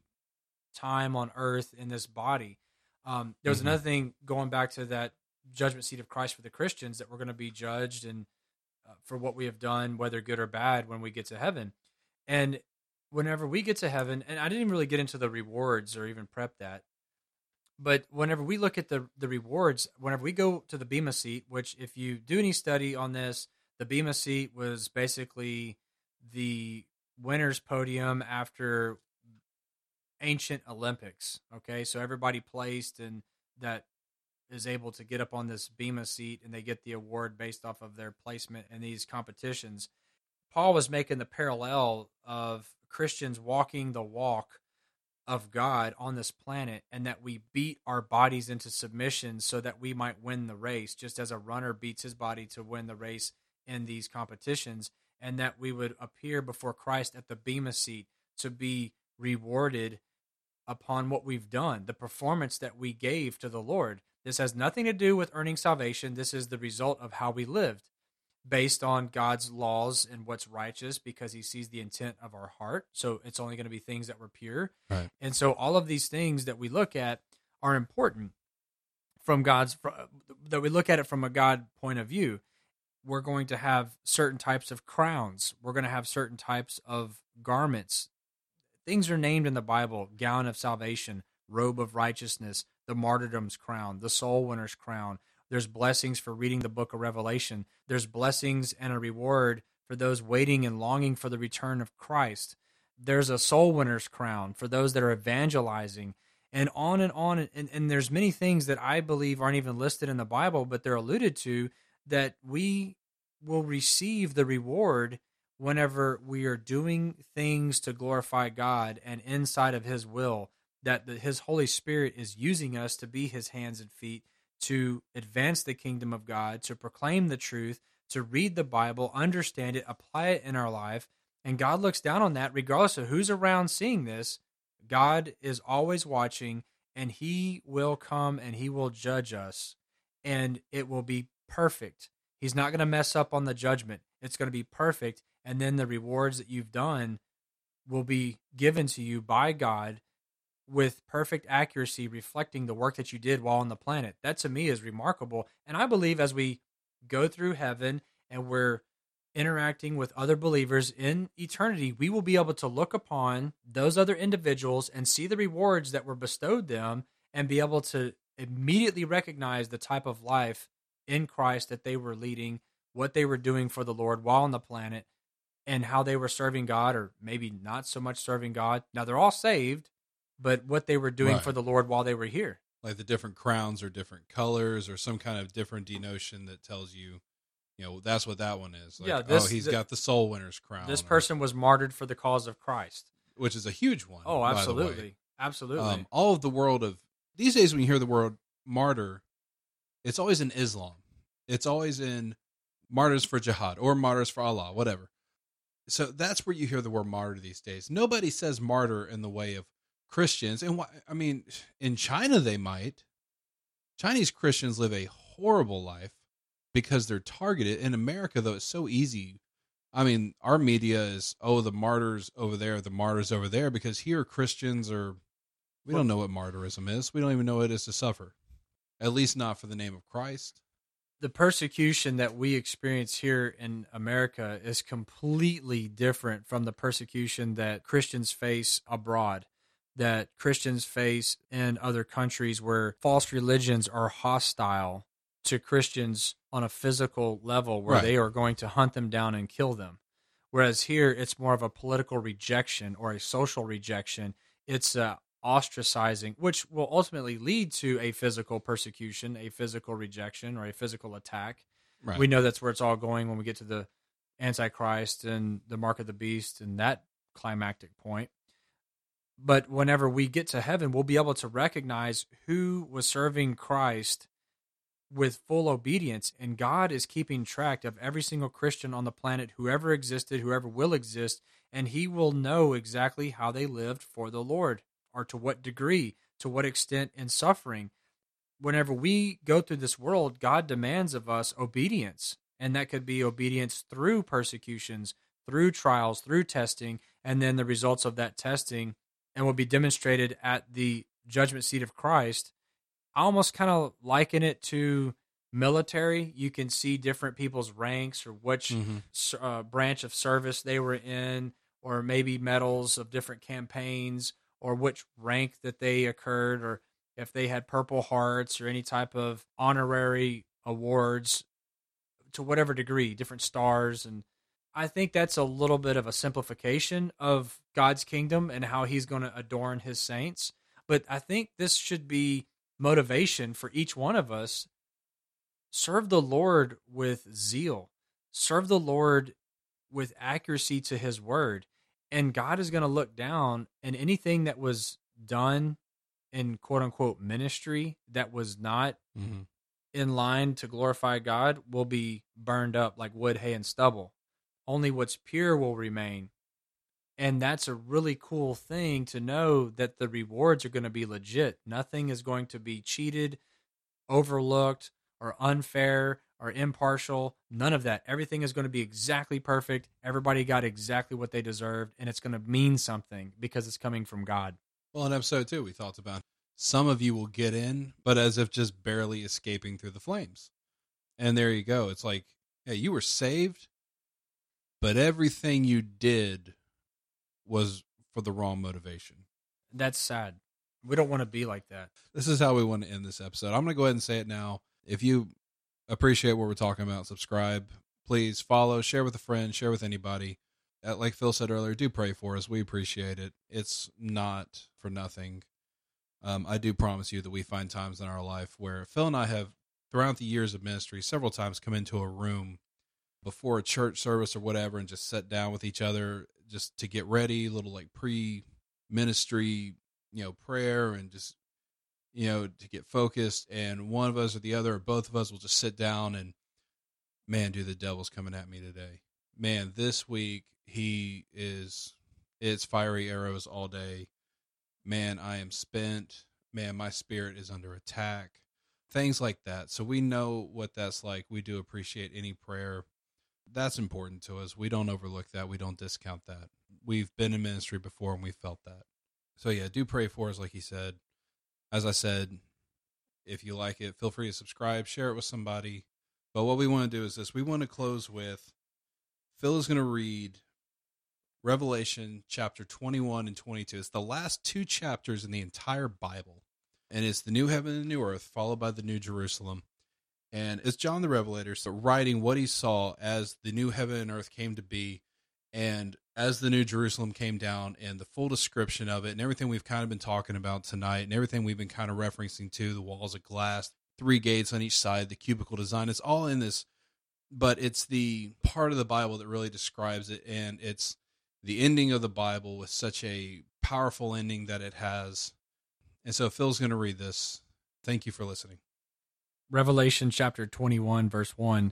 time on earth in this body. Um, there was Mhm. another thing going back to that judgment seat of Christ for the Christians that we're going to be judged and uh, for what we have done, whether good or bad, when we get to heaven. And whenever we get to heaven, and I didn't even really get into the rewards or even prep that, but whenever we look at the the rewards, whenever we go to the Bema seat, which if you do any study on this, the Bema seat was basically the winner's podium after ancient Olympics. Okay, so everybody placed and that is able to get up on this Bema seat and they get the award based off of their placement in these competitions. Paul was making the parallel of Christians walking the walk of God on this planet and that we beat our bodies into submission so that we might win the race, just as a runner beats his body to win the race in these competitions, and that we would appear before Christ at the Bema seat to be rewarded upon what we've done, the performance that we gave to the Lord. This has nothing to do with earning salvation. This is the result of how we lived based on God's laws and what's righteous because he sees the intent of our heart. So it's only going to be things that were pure. Right. And so all of these things that we look at are important from God's that we look at it from a God point of view. We're going to have certain types of crowns. We're going to have certain types of garments. Things are named in the Bible: gown of salvation, robe of righteousness, the martyrdom's crown, the soul winner's crown, there's blessings for reading the book of Revelation. There's blessings and a reward for those waiting and longing for the return of Christ. There's a soul winner's crown for those that are evangelizing, and on and on. And, and there's many things that I believe aren't even listed in the Bible, but they're alluded to that we will receive the reward whenever we are doing things to glorify God and inside of His will, that the, His Holy Spirit is using us to be His hands and feet to advance the kingdom of God, to proclaim the truth, to read the Bible, understand it, apply it in our life. And God looks down on that regardless of who's around seeing this. God is always watching and he will come and he will judge us and it will be perfect. He's not going to mess up on the judgment. It's going to be perfect and then the rewards that you've done will be given to you by God with perfect accuracy reflecting the work that you did while on the planet. That to me is remarkable. And I believe as we go through heaven and we're interacting with other believers in eternity, we will be able to look upon those other individuals and see the rewards that were bestowed them and be able to immediately recognize the type of life in Christ that they were leading, what they were doing for the Lord while on the planet, and how they were serving God or maybe not so much serving God. Now they're all saved, but what they were doing Right. for the Lord while they were here. like the different crowns or different colors or some kind of different denotion that tells you, you know, that's what that one is. Like, Yeah, this- oh, he's the- got the soul winner's crown. This or- person was martyred for the cause of Christ. which is a huge one. Oh, by the way. absolutely. Absolutely. Um, all of the world of these days, when you hear the word martyr, it's always in Islam. It's always in martyrs for jihad or martyrs for Allah, whatever. So that's where you hear the word martyr these days. Nobody says martyr in the way of Christians, and why, I mean, in China they might. Chinese Christians live a horrible life because they're targeted. In America, though, it's so easy. I mean, our media is oh the martyrs over there, the martyrs over there, because here Christians are we don't know what martyrism is. We don't even know what it is to suffer. At least not for the name of Christ. the persecution that we experience here in America is completely different from the persecution that Christians face abroad, that Christians face in other countries where false religions are hostile to Christians on a physical level, where Right. they are going to hunt them down and kill them. Whereas here, it's more of a political rejection or a social rejection. It's uh, ostracizing, which will ultimately lead to a physical persecution, a physical rejection, or a physical attack. Right. We know that's where it's all going when we get to the Antichrist and the mark of the beast and that climactic point. But whenever we get to heaven, we'll be able to recognize who was serving Christ with full obedience. And God is keeping track of every single Christian on the planet, whoever existed, whoever will exist, and He will know exactly how they lived for the Lord or to what degree, to what extent in suffering. Whenever we go through this world, God demands of us obedience. And that could be obedience through persecutions, through trials, through testing, and then the results of that testing and will be demonstrated at the judgment seat of Christ. I almost kind of liken it to military. You can see different people's ranks or which Mhm. uh, branch of service they were in, or maybe medals of different campaigns, or which rank that they occurred, or if they had Purple Hearts or any type of honorary awards to whatever degree, different stars. And I think that's a little bit of a simplification of God's kingdom and how he's going to adorn his saints. But I think this should be motivation for each one of us. Serve the Lord with zeal. Serve the Lord with accuracy to his word. And God is going to look down and anything that was done in quote unquote ministry that was not Mm-hmm. in line to glorify God will be burned up like wood, hay, and stubble. Only what's pure will remain. And that's a really cool thing to know that the rewards are going to be legit. Nothing is going to be cheated, overlooked, or unfair or impartial. None of that. Everything is going to be exactly perfect. Everybody got exactly what they deserved, and it's going to mean something because it's coming from God. Well, in episode two, we talked about some of you will get in, but as if just barely escaping through the flames. And there you go. It's like, hey, you were saved, but everything you did was for the wrong motivation. That's sad. We don't want to be like that. This is how we want to end this episode. I'm going to go ahead and say it now. If you appreciate what we're talking about, subscribe. Please follow, share with a friend, share with anybody. Uh, Like Phil said earlier, do pray for us. We appreciate it. It's not for nothing. Um, I do promise you that we find times in our life where Phil and I have, throughout the years of ministry, several times come into a room before a church service or whatever and just sit down with each other just to get ready, a little like pre ministry, you know, prayer and just, you know, to get focused. And one of us or the other or both of us will just sit down and, man, dude, the devil's coming at me today. Man, this week he is, it's fiery arrows all day man, I am spent. Man, my spirit is under attack. Things like that. So we know what that's like. We do appreciate any prayer. That's important to us. We don't overlook that. We don't discount that. We've been in ministry before and we felt that. So yeah, do pray for us, like he said. As I said, if you like it, feel free to subscribe, share it with somebody. But what we want to do is this we want to close with Phil is going to read Revelation chapter 21 and 22. It's the last two chapters in the entire Bible. And it's the new heaven and new earth, followed by the new Jerusalem. And it's John the Revelator so writing what he saw as the new heaven and earth came to be, and as the new Jerusalem came down, and the full description of it, and everything we've kind of been talking about tonight, and everything we've been kind of referencing to the walls of glass, three gates on each side, the cubical design. It's all in this, but it's the part of the Bible that really describes it, and it's the ending of the Bible with such a powerful ending that it has. And so Phil's going to read this. Thank you for listening. Revelation chapter 21, verse 1.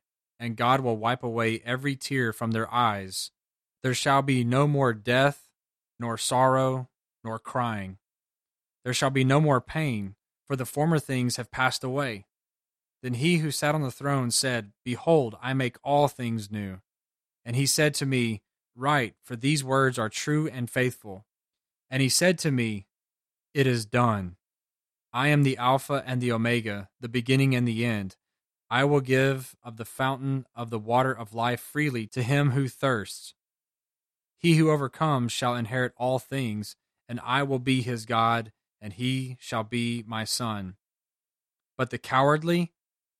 and God will wipe away every tear from their eyes. There shall be no more death, nor sorrow, nor crying. There shall be no more pain, for the former things have passed away. Then he who sat on the throne said, Behold, I make all things new. And he said to me, Write, for these words are true and faithful. And he said to me, It is done. I am the Alpha and the Omega, the beginning and the end. I will give of the fountain of the water of life freely to him who thirsts. He who overcomes shall inherit all things, and I will be his God, and he shall be my son. But the cowardly,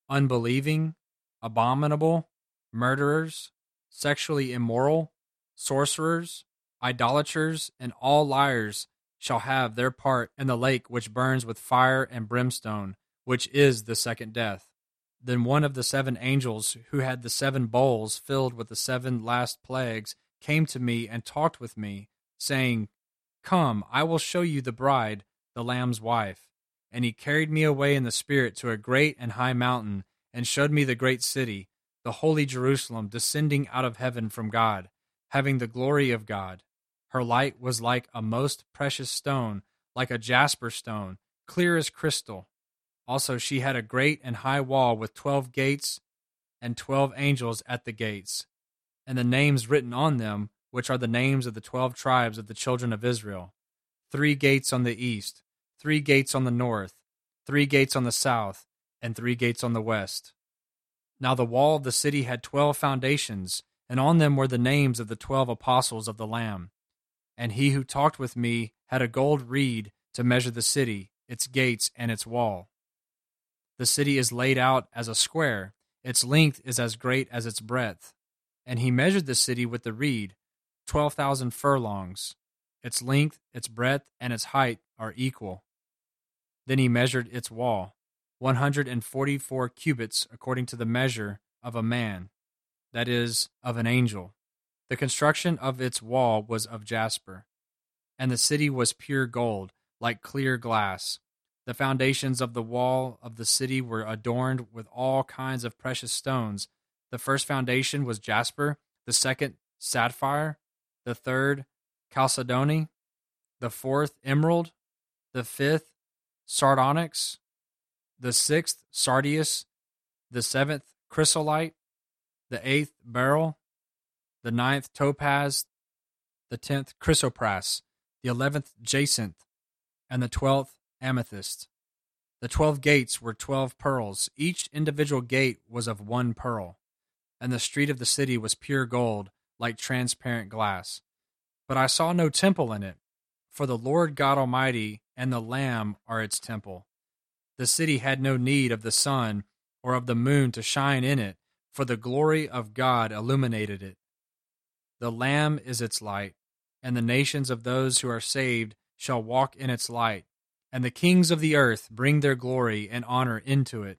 unbelieving, abominable, murderers, sexually immoral, sorcerers, idolaters, and all liars shall have their part in the lake which burns with fire and brimstone, which is the second death. Then one of the seven angels who had the seven bowls filled with the seven last plagues came to me and talked with me, saying, Come, I will show you the bride, the Lamb's wife. And he carried me away in the Spirit to a great and high mountain, and showed me the great city, the holy Jerusalem, descending out of heaven from God, having the glory of God. Her light was like a most precious stone, like a jasper stone, clear as crystal. Also, she had a great and high wall with twelve gates and twelve angels at the gates, and the names written on them, which are the names of the twelve tribes of the children of Israel. Three gates on the east, three gates on the north, three gates on the south, and three gates on the west. Now the wall of the city had twelve foundations, and on them were the names of the twelve apostles of the Lamb. And he who talked with me had a gold reed to measure the city, its gates, and its wall. The city is laid out as a square, its length is as great as its breadth. And he measured the city with the reed, twelve thousand furlongs. Its length, its breadth, and its height are equal. Then he measured its wall, one hundred and forty four cubits according to the measure of a man, that is, of an angel. The construction of its wall was of jasper, and the city was pure gold, like clear glass. The foundations of the wall of the city were adorned with all kinds of precious stones. The first foundation was jasper, the second, sapphire, the third, chalcedony, the fourth, emerald, the fifth, sardonyx, the sixth, sardius, the seventh, chrysolite, the eighth, beryl, the ninth, topaz, the tenth, chrysoprase, the eleventh, jacinth, and the twelfth, amethyst. The twelve gates were twelve pearls. Each individual gate was of one pearl. And the street of the city was pure gold, like transparent glass. But I saw no temple in it, for the Lord God Almighty and the Lamb are its temple. The city had no need of the sun or of the moon to shine in it, for the glory of God illuminated it. The Lamb is its light, and the nations of those who are saved shall walk in its light and the kings of the earth bring their glory and honor into it.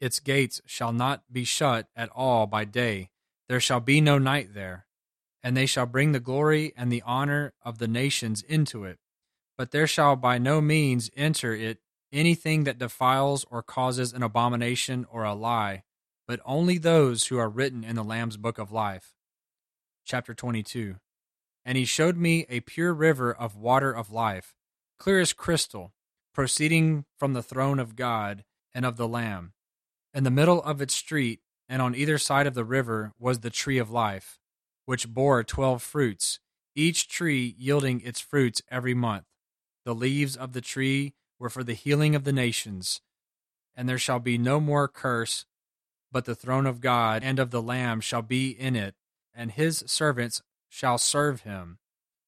Its gates shall not be shut at all by day, there shall be no night there. And they shall bring the glory and the honor of the nations into it. But there shall by no means enter it anything that defiles or causes an abomination or a lie, but only those who are written in the Lamb's book of life. Chapter 22 And he showed me a pure river of water of life, clear as crystal proceeding from the throne of God and of the Lamb. In the middle of its street, and on either side of the river, was the tree of life, which bore twelve fruits, each tree yielding its fruits every month. The leaves of the tree were for the healing of the nations. And there shall be no more curse, but the throne of God and of the Lamb shall be in it, and his servants shall serve him.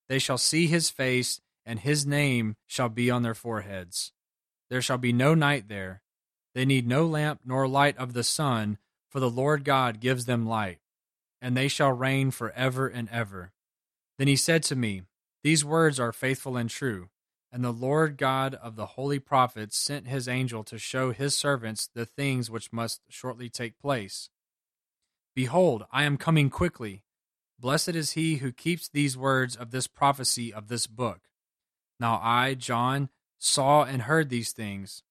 They shall see his face, and his name shall be on their foreheads. There shall be no night there. They need no lamp nor light of the sun, for the Lord God gives them light, and they shall reign for ever and ever. Then he said to me, These words are faithful and true. And the Lord God of the holy prophets sent his angel to show his servants the things which must shortly take place. Behold, I am coming quickly. Blessed is he who keeps these words of this prophecy of this book. Now I, John, saw and heard these things.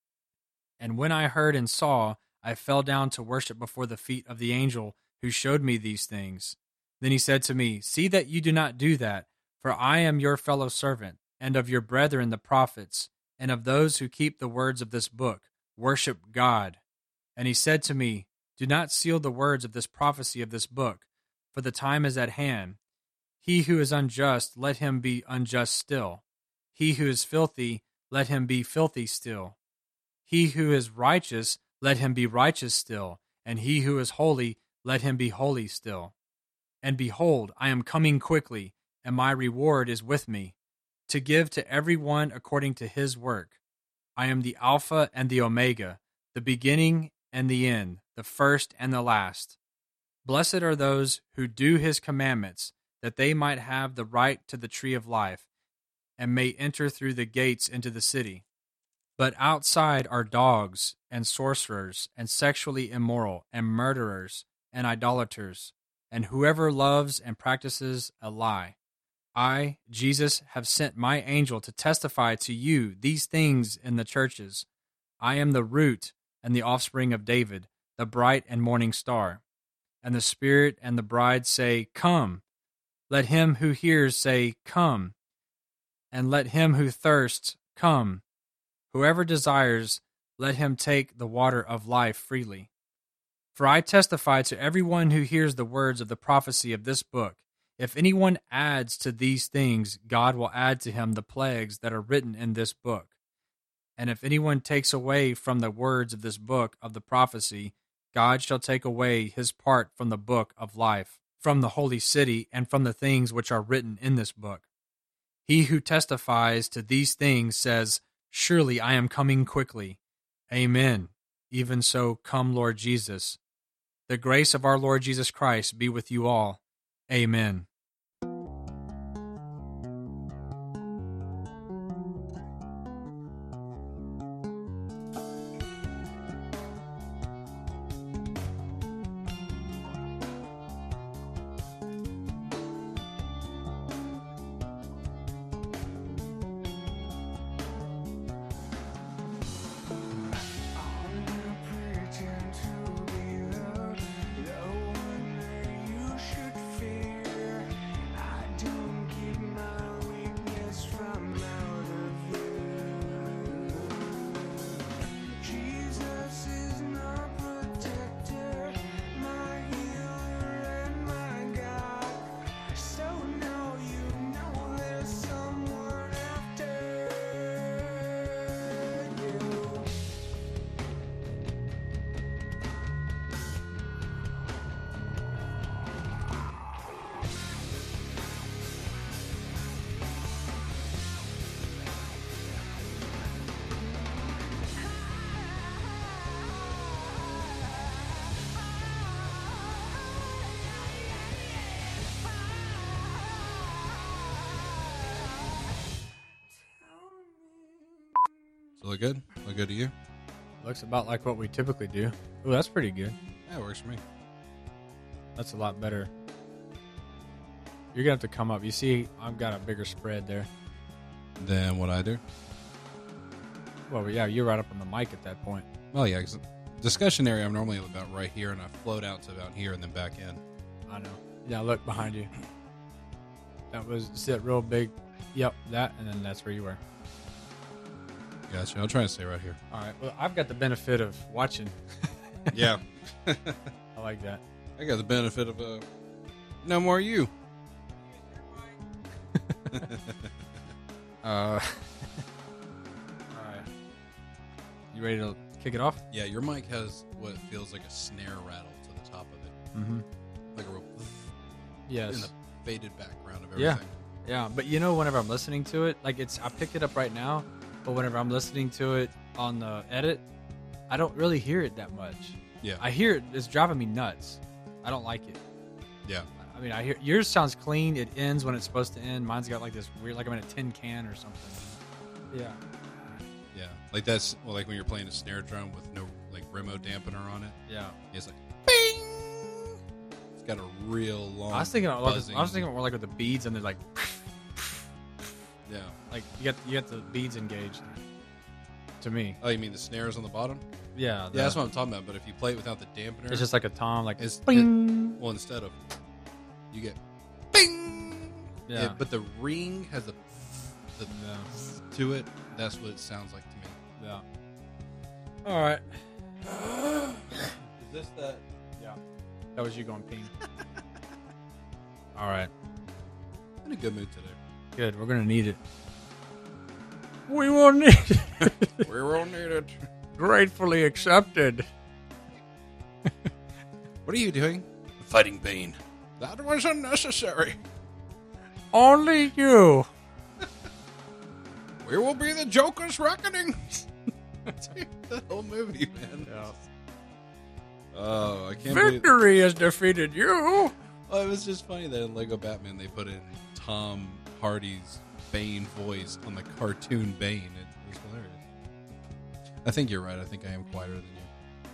And when I heard and saw, I fell down to worship before the feet of the angel who showed me these things. Then he said to me, See that you do not do that, for I am your fellow servant, and of your brethren the prophets, and of those who keep the words of this book. Worship God. And he said to me, Do not seal the words of this prophecy of this book, for the time is at hand. He who is unjust, let him be unjust still he who is filthy, let him be filthy still. He who is righteous, let him be righteous still. And he who is holy, let him be holy still. And behold, I am coming quickly, and my reward is with me, to give to every one according to his work. I am the Alpha and the Omega, the beginning and the end, the first and the last. Blessed are those who do his commandments, that they might have the right to the tree of life and may enter through the gates into the city. But outside are dogs, and sorcerers, and sexually immoral, and murderers, and idolaters, and whoever loves and practices a lie. I, Jesus, have sent my angel to testify to you these things in the churches. I am the root and the offspring of David, the bright and morning star. And the Spirit and the bride say, Come. Let him who hears say, Come and let him who thirsts come. Whoever desires, let him take the water of life freely. For I testify to everyone who hears the words of the prophecy of this book if anyone adds to these things, God will add to him the plagues that are written in this book. And if anyone takes away from the words of this book of the prophecy, God shall take away his part from the book of life from the holy city and from the things which are written in this book. He who testifies to these things says, Surely I am coming quickly. Amen. Even so, come, Lord Jesus. The grace of our Lord Jesus Christ be with you all. Amen. Looks about like what we typically do. Oh, that's pretty good. That works for me. That's a lot better. You're gonna have to come up. You see, I've got a bigger spread there. Than what I do? Well, yeah, you're right up on the mic at that point. Well, yeah, 'cause discussion area, I'm normally about right here, and I float out to about here and then back in. I know. Yeah, look behind you. That was see that real big. Yep, that, and then that's where you were. Gotcha. I'll try to stay right here. All right. Well, I've got the benefit of watching. (laughs) Yeah. (laughs) I like that. I got the benefit of uh, no more you. (laughs) Uh, all right. You ready to kick it off? Yeah, your mic has what feels like a snare rattle to the top of it, Mm-hmm. like a real Yes. in the faded background of Yeah. everything. Yeah, but you know, whenever I'm listening to it, like it's, I picked it up right now, but whenever I'm listening to it on the edit, I don't really hear it that much. Yeah. I hear it, it's driving me nuts. I don't like it. Yeah. I mean, I hear yours sounds clean. It ends when it's supposed to end. Mine's got like this weird, like I'm in a tin can or something. Yeah. Yeah. Like that's well, like when you're playing a snare drum with no like Remo dampener on it. Yeah. It's like bing. It's got a real long. I was thinking, like. I was thinking more like with the beads and they're like, (laughs) Yeah. like you got you got the beads engaged. To me, Oh, you mean the snares on the bottom? yeah, Yeah, that's what I'm talking about. But if you play it without the dampener, It's just like a tom, like It's- bing. well, instead of you get bing. Yeah. It- but the ring has a the yeah, to it. That's what it sounds like to me. yeah. All right, Is this that? yeah, that was you going ping. (laughs) All right, I'm in a good mood today. Good. We're gonna need it. We will need it. (laughs) we will need it. Gratefully accepted. (laughs) What are you doing? Fighting pain. That was unnecessary. Only you. (laughs) We will be the Joker's reckoning. Dude, the whole movie, man. Oh, I can't believe. Victory has defeated you. Oh, it was just funny that in Lego Batman they put in Tom Hardy's Bane voice on the cartoon Bane. It was hilarious. I think you're right. I think I am quieter than you.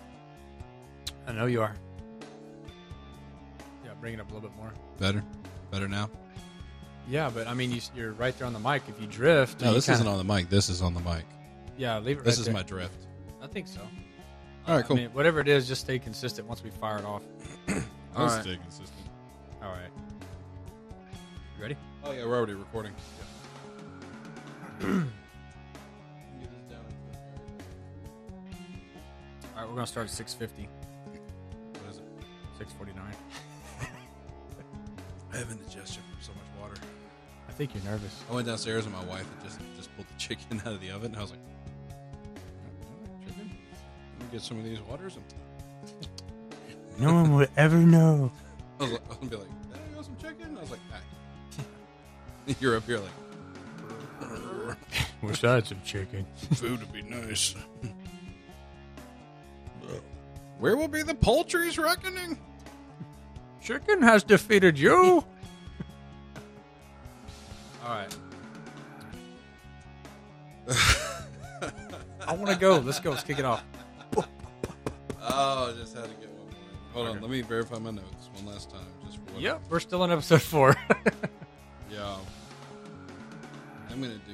I know you are. Yeah, bring it up a little bit more. Better, better now. Yeah, but I mean, you, you're right there on the mic. If you drift, No, this kinda- isn't on the mic. This is on the mic. Yeah, leave it. This right is there. my drift. I think so. All right, cool. I mean, whatever it is, just stay consistent once we fire it off. I'll all right. stay consistent. All right. You ready? Oh yeah, we're already recording. All right, we're gonna start at 6:50, What is it? 6:49. (laughs) I have indigestion from so much water. I think you're nervous. I went downstairs and my wife had just just pulled the (laughs) chicken out of the oven. And I was like, "Chicken? Let me get some of these waters." And (laughs) No one would ever know. I was like, I'll be like, "Hey, you want some chicken? I was like, ah. (laughs) You're up here like, Wish I had some chicken. (laughs) food would be nice. (laughs) Where will be the poultry's reckoning? Chicken has defeated you. All right. I want to go. Let's go. Let's kick it off. Oh, just had to get one more. Hold on, let me verify my notes one last time, just for what Yep, we're still on episode four. Yeah. I'm gonna do.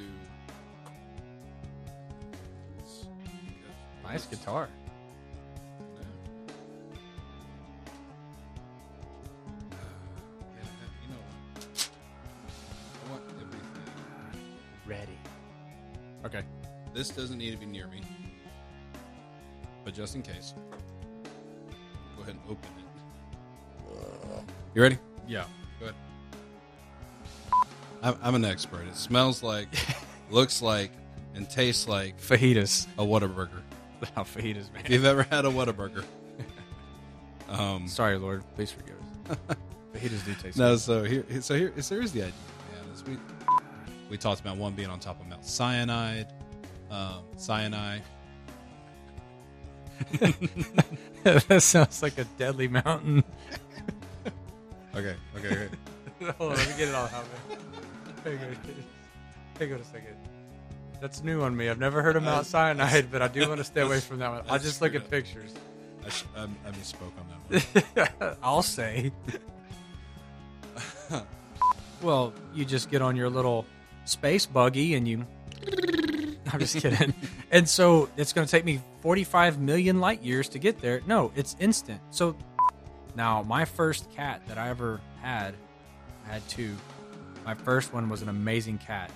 nice guitar. You know what? I want everything. Ready. Okay. This doesn't need to be near me, but just in case, go ahead and open it. You ready? Yeah. I'm, I'm an expert. It smells like, (laughs) looks like, and tastes like Fajitas. a Whataburger. (laughs) Oh, fajitas, man. If you've ever had a Whataburger, (laughs) um, Sorry, Lord. Please forgive us. fajitas do taste No, good. so here, so here, so here's the idea, man. Is we we talked about one being on top of Mount Cyanide, um, cyanide. that sounds like a deadly mountain. Okay, okay, okay. Hold on, let me get it all out, man. A second. That's new on me. I've never heard of Mount uh, Cyanide, but I do (laughs) want to stay away from that one. I'll just look at pictures. I, sh- I, I misspoke on that one. (laughs) I'll say. (laughs) well, you just get on your little space buggy and you. I'm just kidding. and so it's going to take me 45 million light years to get there. No, it's instant. So now, my first cat that I ever had, I had two. My first one was an amazing cat.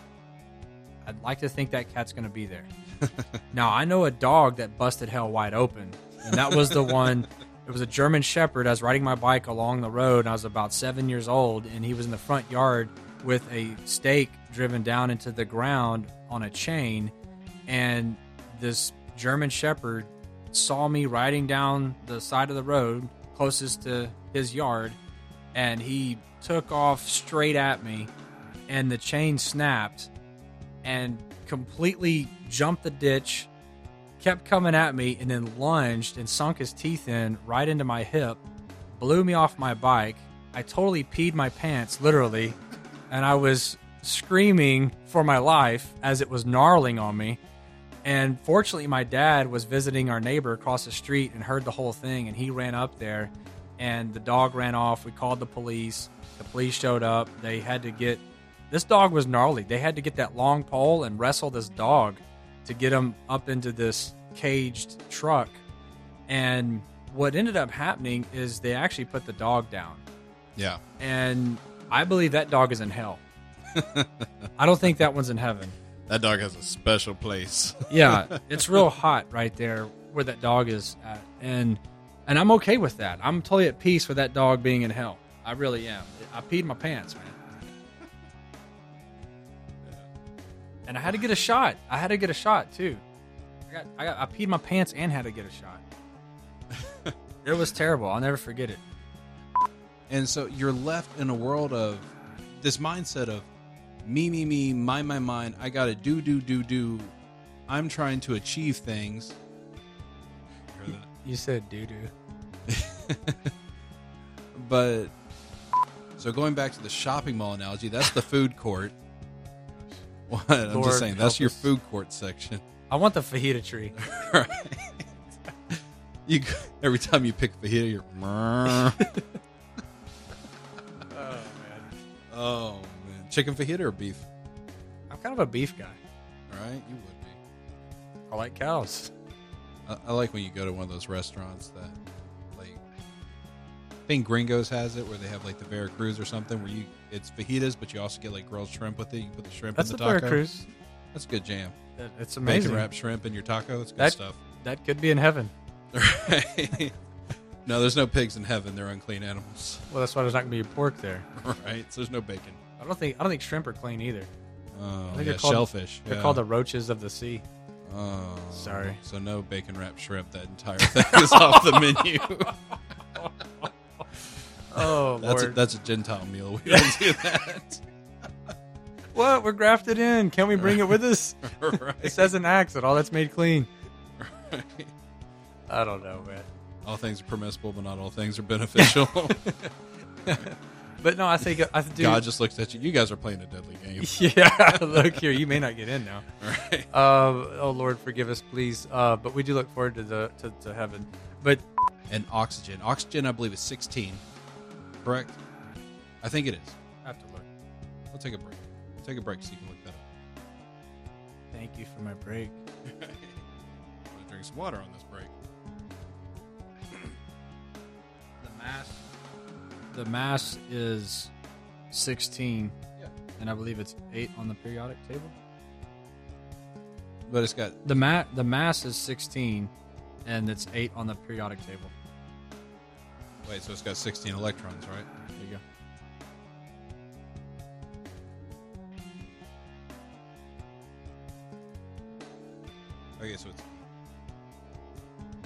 I'd like to think that cat's going to be there. (laughs) now, I know a dog that busted hell wide open, and that was the one. It was a German Shepherd. I was riding my bike along the road, and I was about seven years old, and he was in the front yard with a stake driven down into the ground on a chain. And this German Shepherd saw me riding down the side of the road closest to his yard, and he took off straight at me, and the chain snapped and completely jumped the ditch kept coming at me and then lunged and sunk his teeth in right into my hip, blew me off my bike. I totally peed my pants, literally, and I was screaming for my life as it was gnarling on me. And fortunately, my dad was visiting our neighbor across the street and heard the whole thing, and he ran up there, and the dog ran off. We called the police. The police showed up. They had to get this dog was gnarly. They had to get that long pole and wrestle this dog to get him up into this caged truck. And what ended up happening is they actually put the dog down. Yeah, And I believe that dog is in hell. (laughs) I don't think that one's in heaven. that dog has a special place. Yeah, (laughs) it's real hot right there where that dog is at. And and I'm okay with that. I'm totally at peace with that dog being in hell. I really am. I peed my pants, man. And I had to get a shot. I had to get a shot too. I got I got I peed my pants and had to get a shot. (laughs) it was terrible. I'll never forget it. And so you're left in a world of this mindset of me, me, me, my, my, mine. I got to do, do, do, do. I'm trying to achieve things. You said doo doo. (laughs) but so going back to the shopping mall analogy, that's the food court. (laughs) What? I'm just saying that's your us. food court section. I want the fajita tree. (laughs) right. You every time you pick fajita, you're. Oh man. Oh man, chicken fajita or beef? I'm kind of a beef guy. All right, you would be. I like cows. I, I like when you go to one of those restaurants that, like, I think Gringos has it where they have like the Veracruz or something where you it's fajitas, but you also get like grilled shrimp with it. You put the shrimp That's in a the taco. Veracruz. That's a good jam. That- It's amazing. Bacon wrapped shrimp in your taco. It's good That- stuff. That could be in heaven. Right. (laughs) no, there's no pigs in heaven. They're unclean animals. Well, that's why there's not gonna be pork there. (laughs) Right. So there's no bacon. I don't think I don't think shrimp are clean either. Oh, think yeah, they're called- shellfish. They're yeah. called the roaches of the sea. Oh, Sorry. So no bacon wrapped shrimp. That entire (laughs) thing is off the menu. (laughs) Oh That's a, that's a Gentile meal. We don't do that. (laughs) what? We're grafted in. Can we bring it with us? right. It says an Acts that all that's made clean. Right. I don't know, man. All things are permissible, but not all things are beneficial. But no, I think I do. God just looks at you. You guys are playing a deadly game. (laughs) yeah, look here. You may not get in now. (laughs) Right. Uh, oh Lord, forgive us, please. Uh, but we do look forward to the to, to heaven. But And oxygen. Oxygen, I believe, is 16. Correct? I think it is. I have to look. We'll take a break. We'll take a break so you can look that up. Thank you for my break. I'm going to drink some water on this break. The mass. The mass is sixteen, Yeah. and I believe it's eight on the periodic table. But it's got The mat. The mass is sixteen, and it's eight on the periodic table. wait, so it's got 16 electrons, right? There you go. Okay, so it's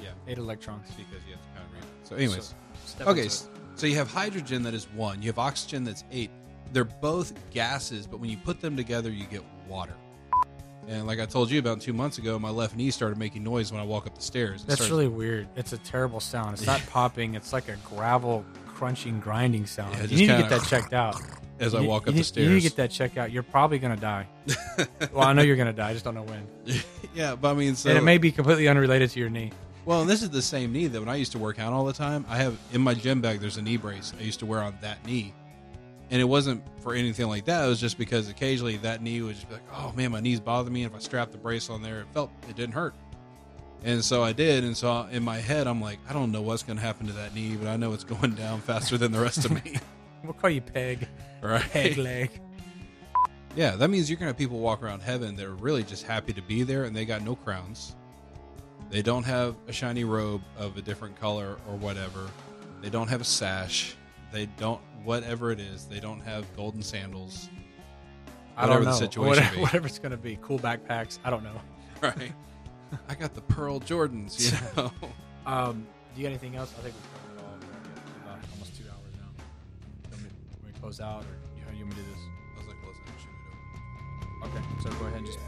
yeah, Eight electrons. because you have to kind of read. it. So, anyways, So, okay, into s- so you have hydrogen that is one. You have oxygen that's eight. They're both gases, but when you put them together, you get water. And like I told you about two months ago, my left knee started making noise when I walk up the stairs. It That's starts- really weird. It's a terrible sound. It's not (laughs) popping. It's like a gravel crunching, grinding sound. Yeah, you need to kinda- get that checked out. (laughs) as I You- walk you up need, the stairs. You need to get that checked out. You're probably gonna die. (laughs) well, I know you're gonna die. I just don't know when. yeah, but I mean, so and it may be completely unrelated to your knee. Well, and this is the same knee that when I used to work out all the time, I have in my gym bag. There's a knee brace I used to wear on that knee, and it wasn't for anything like that. It was just because occasionally that knee would just be like, "Oh man, my knees bother me." And if I strapped the brace on there, it felt it didn't hurt, and so I did. And so in my head, I'm like, I don't know what's going to happen to that knee, but I know it's going down (laughs) faster than the rest of me. (laughs) We'll call you Peg. right? Peg leg. Yeah, that means you're gonna have people walk around heaven that are really just happy to be there, and they got no crowns. They don't have a shiny robe of a different color or whatever. They don't have a sash. They don't whatever it is. They don't have golden sandals. I don't Whatever know. the situation whatever, be. whatever it's gonna be. Cool backpacks. I don't know. (laughs) Right. I got the pearl Jordans. You (laughs) know. Um, do you got anything else? I think we've covered it all. We're at about almost two hours now. Me, to close out, or you, you want me to do this? I was like, it. Okay, so go ahead and just.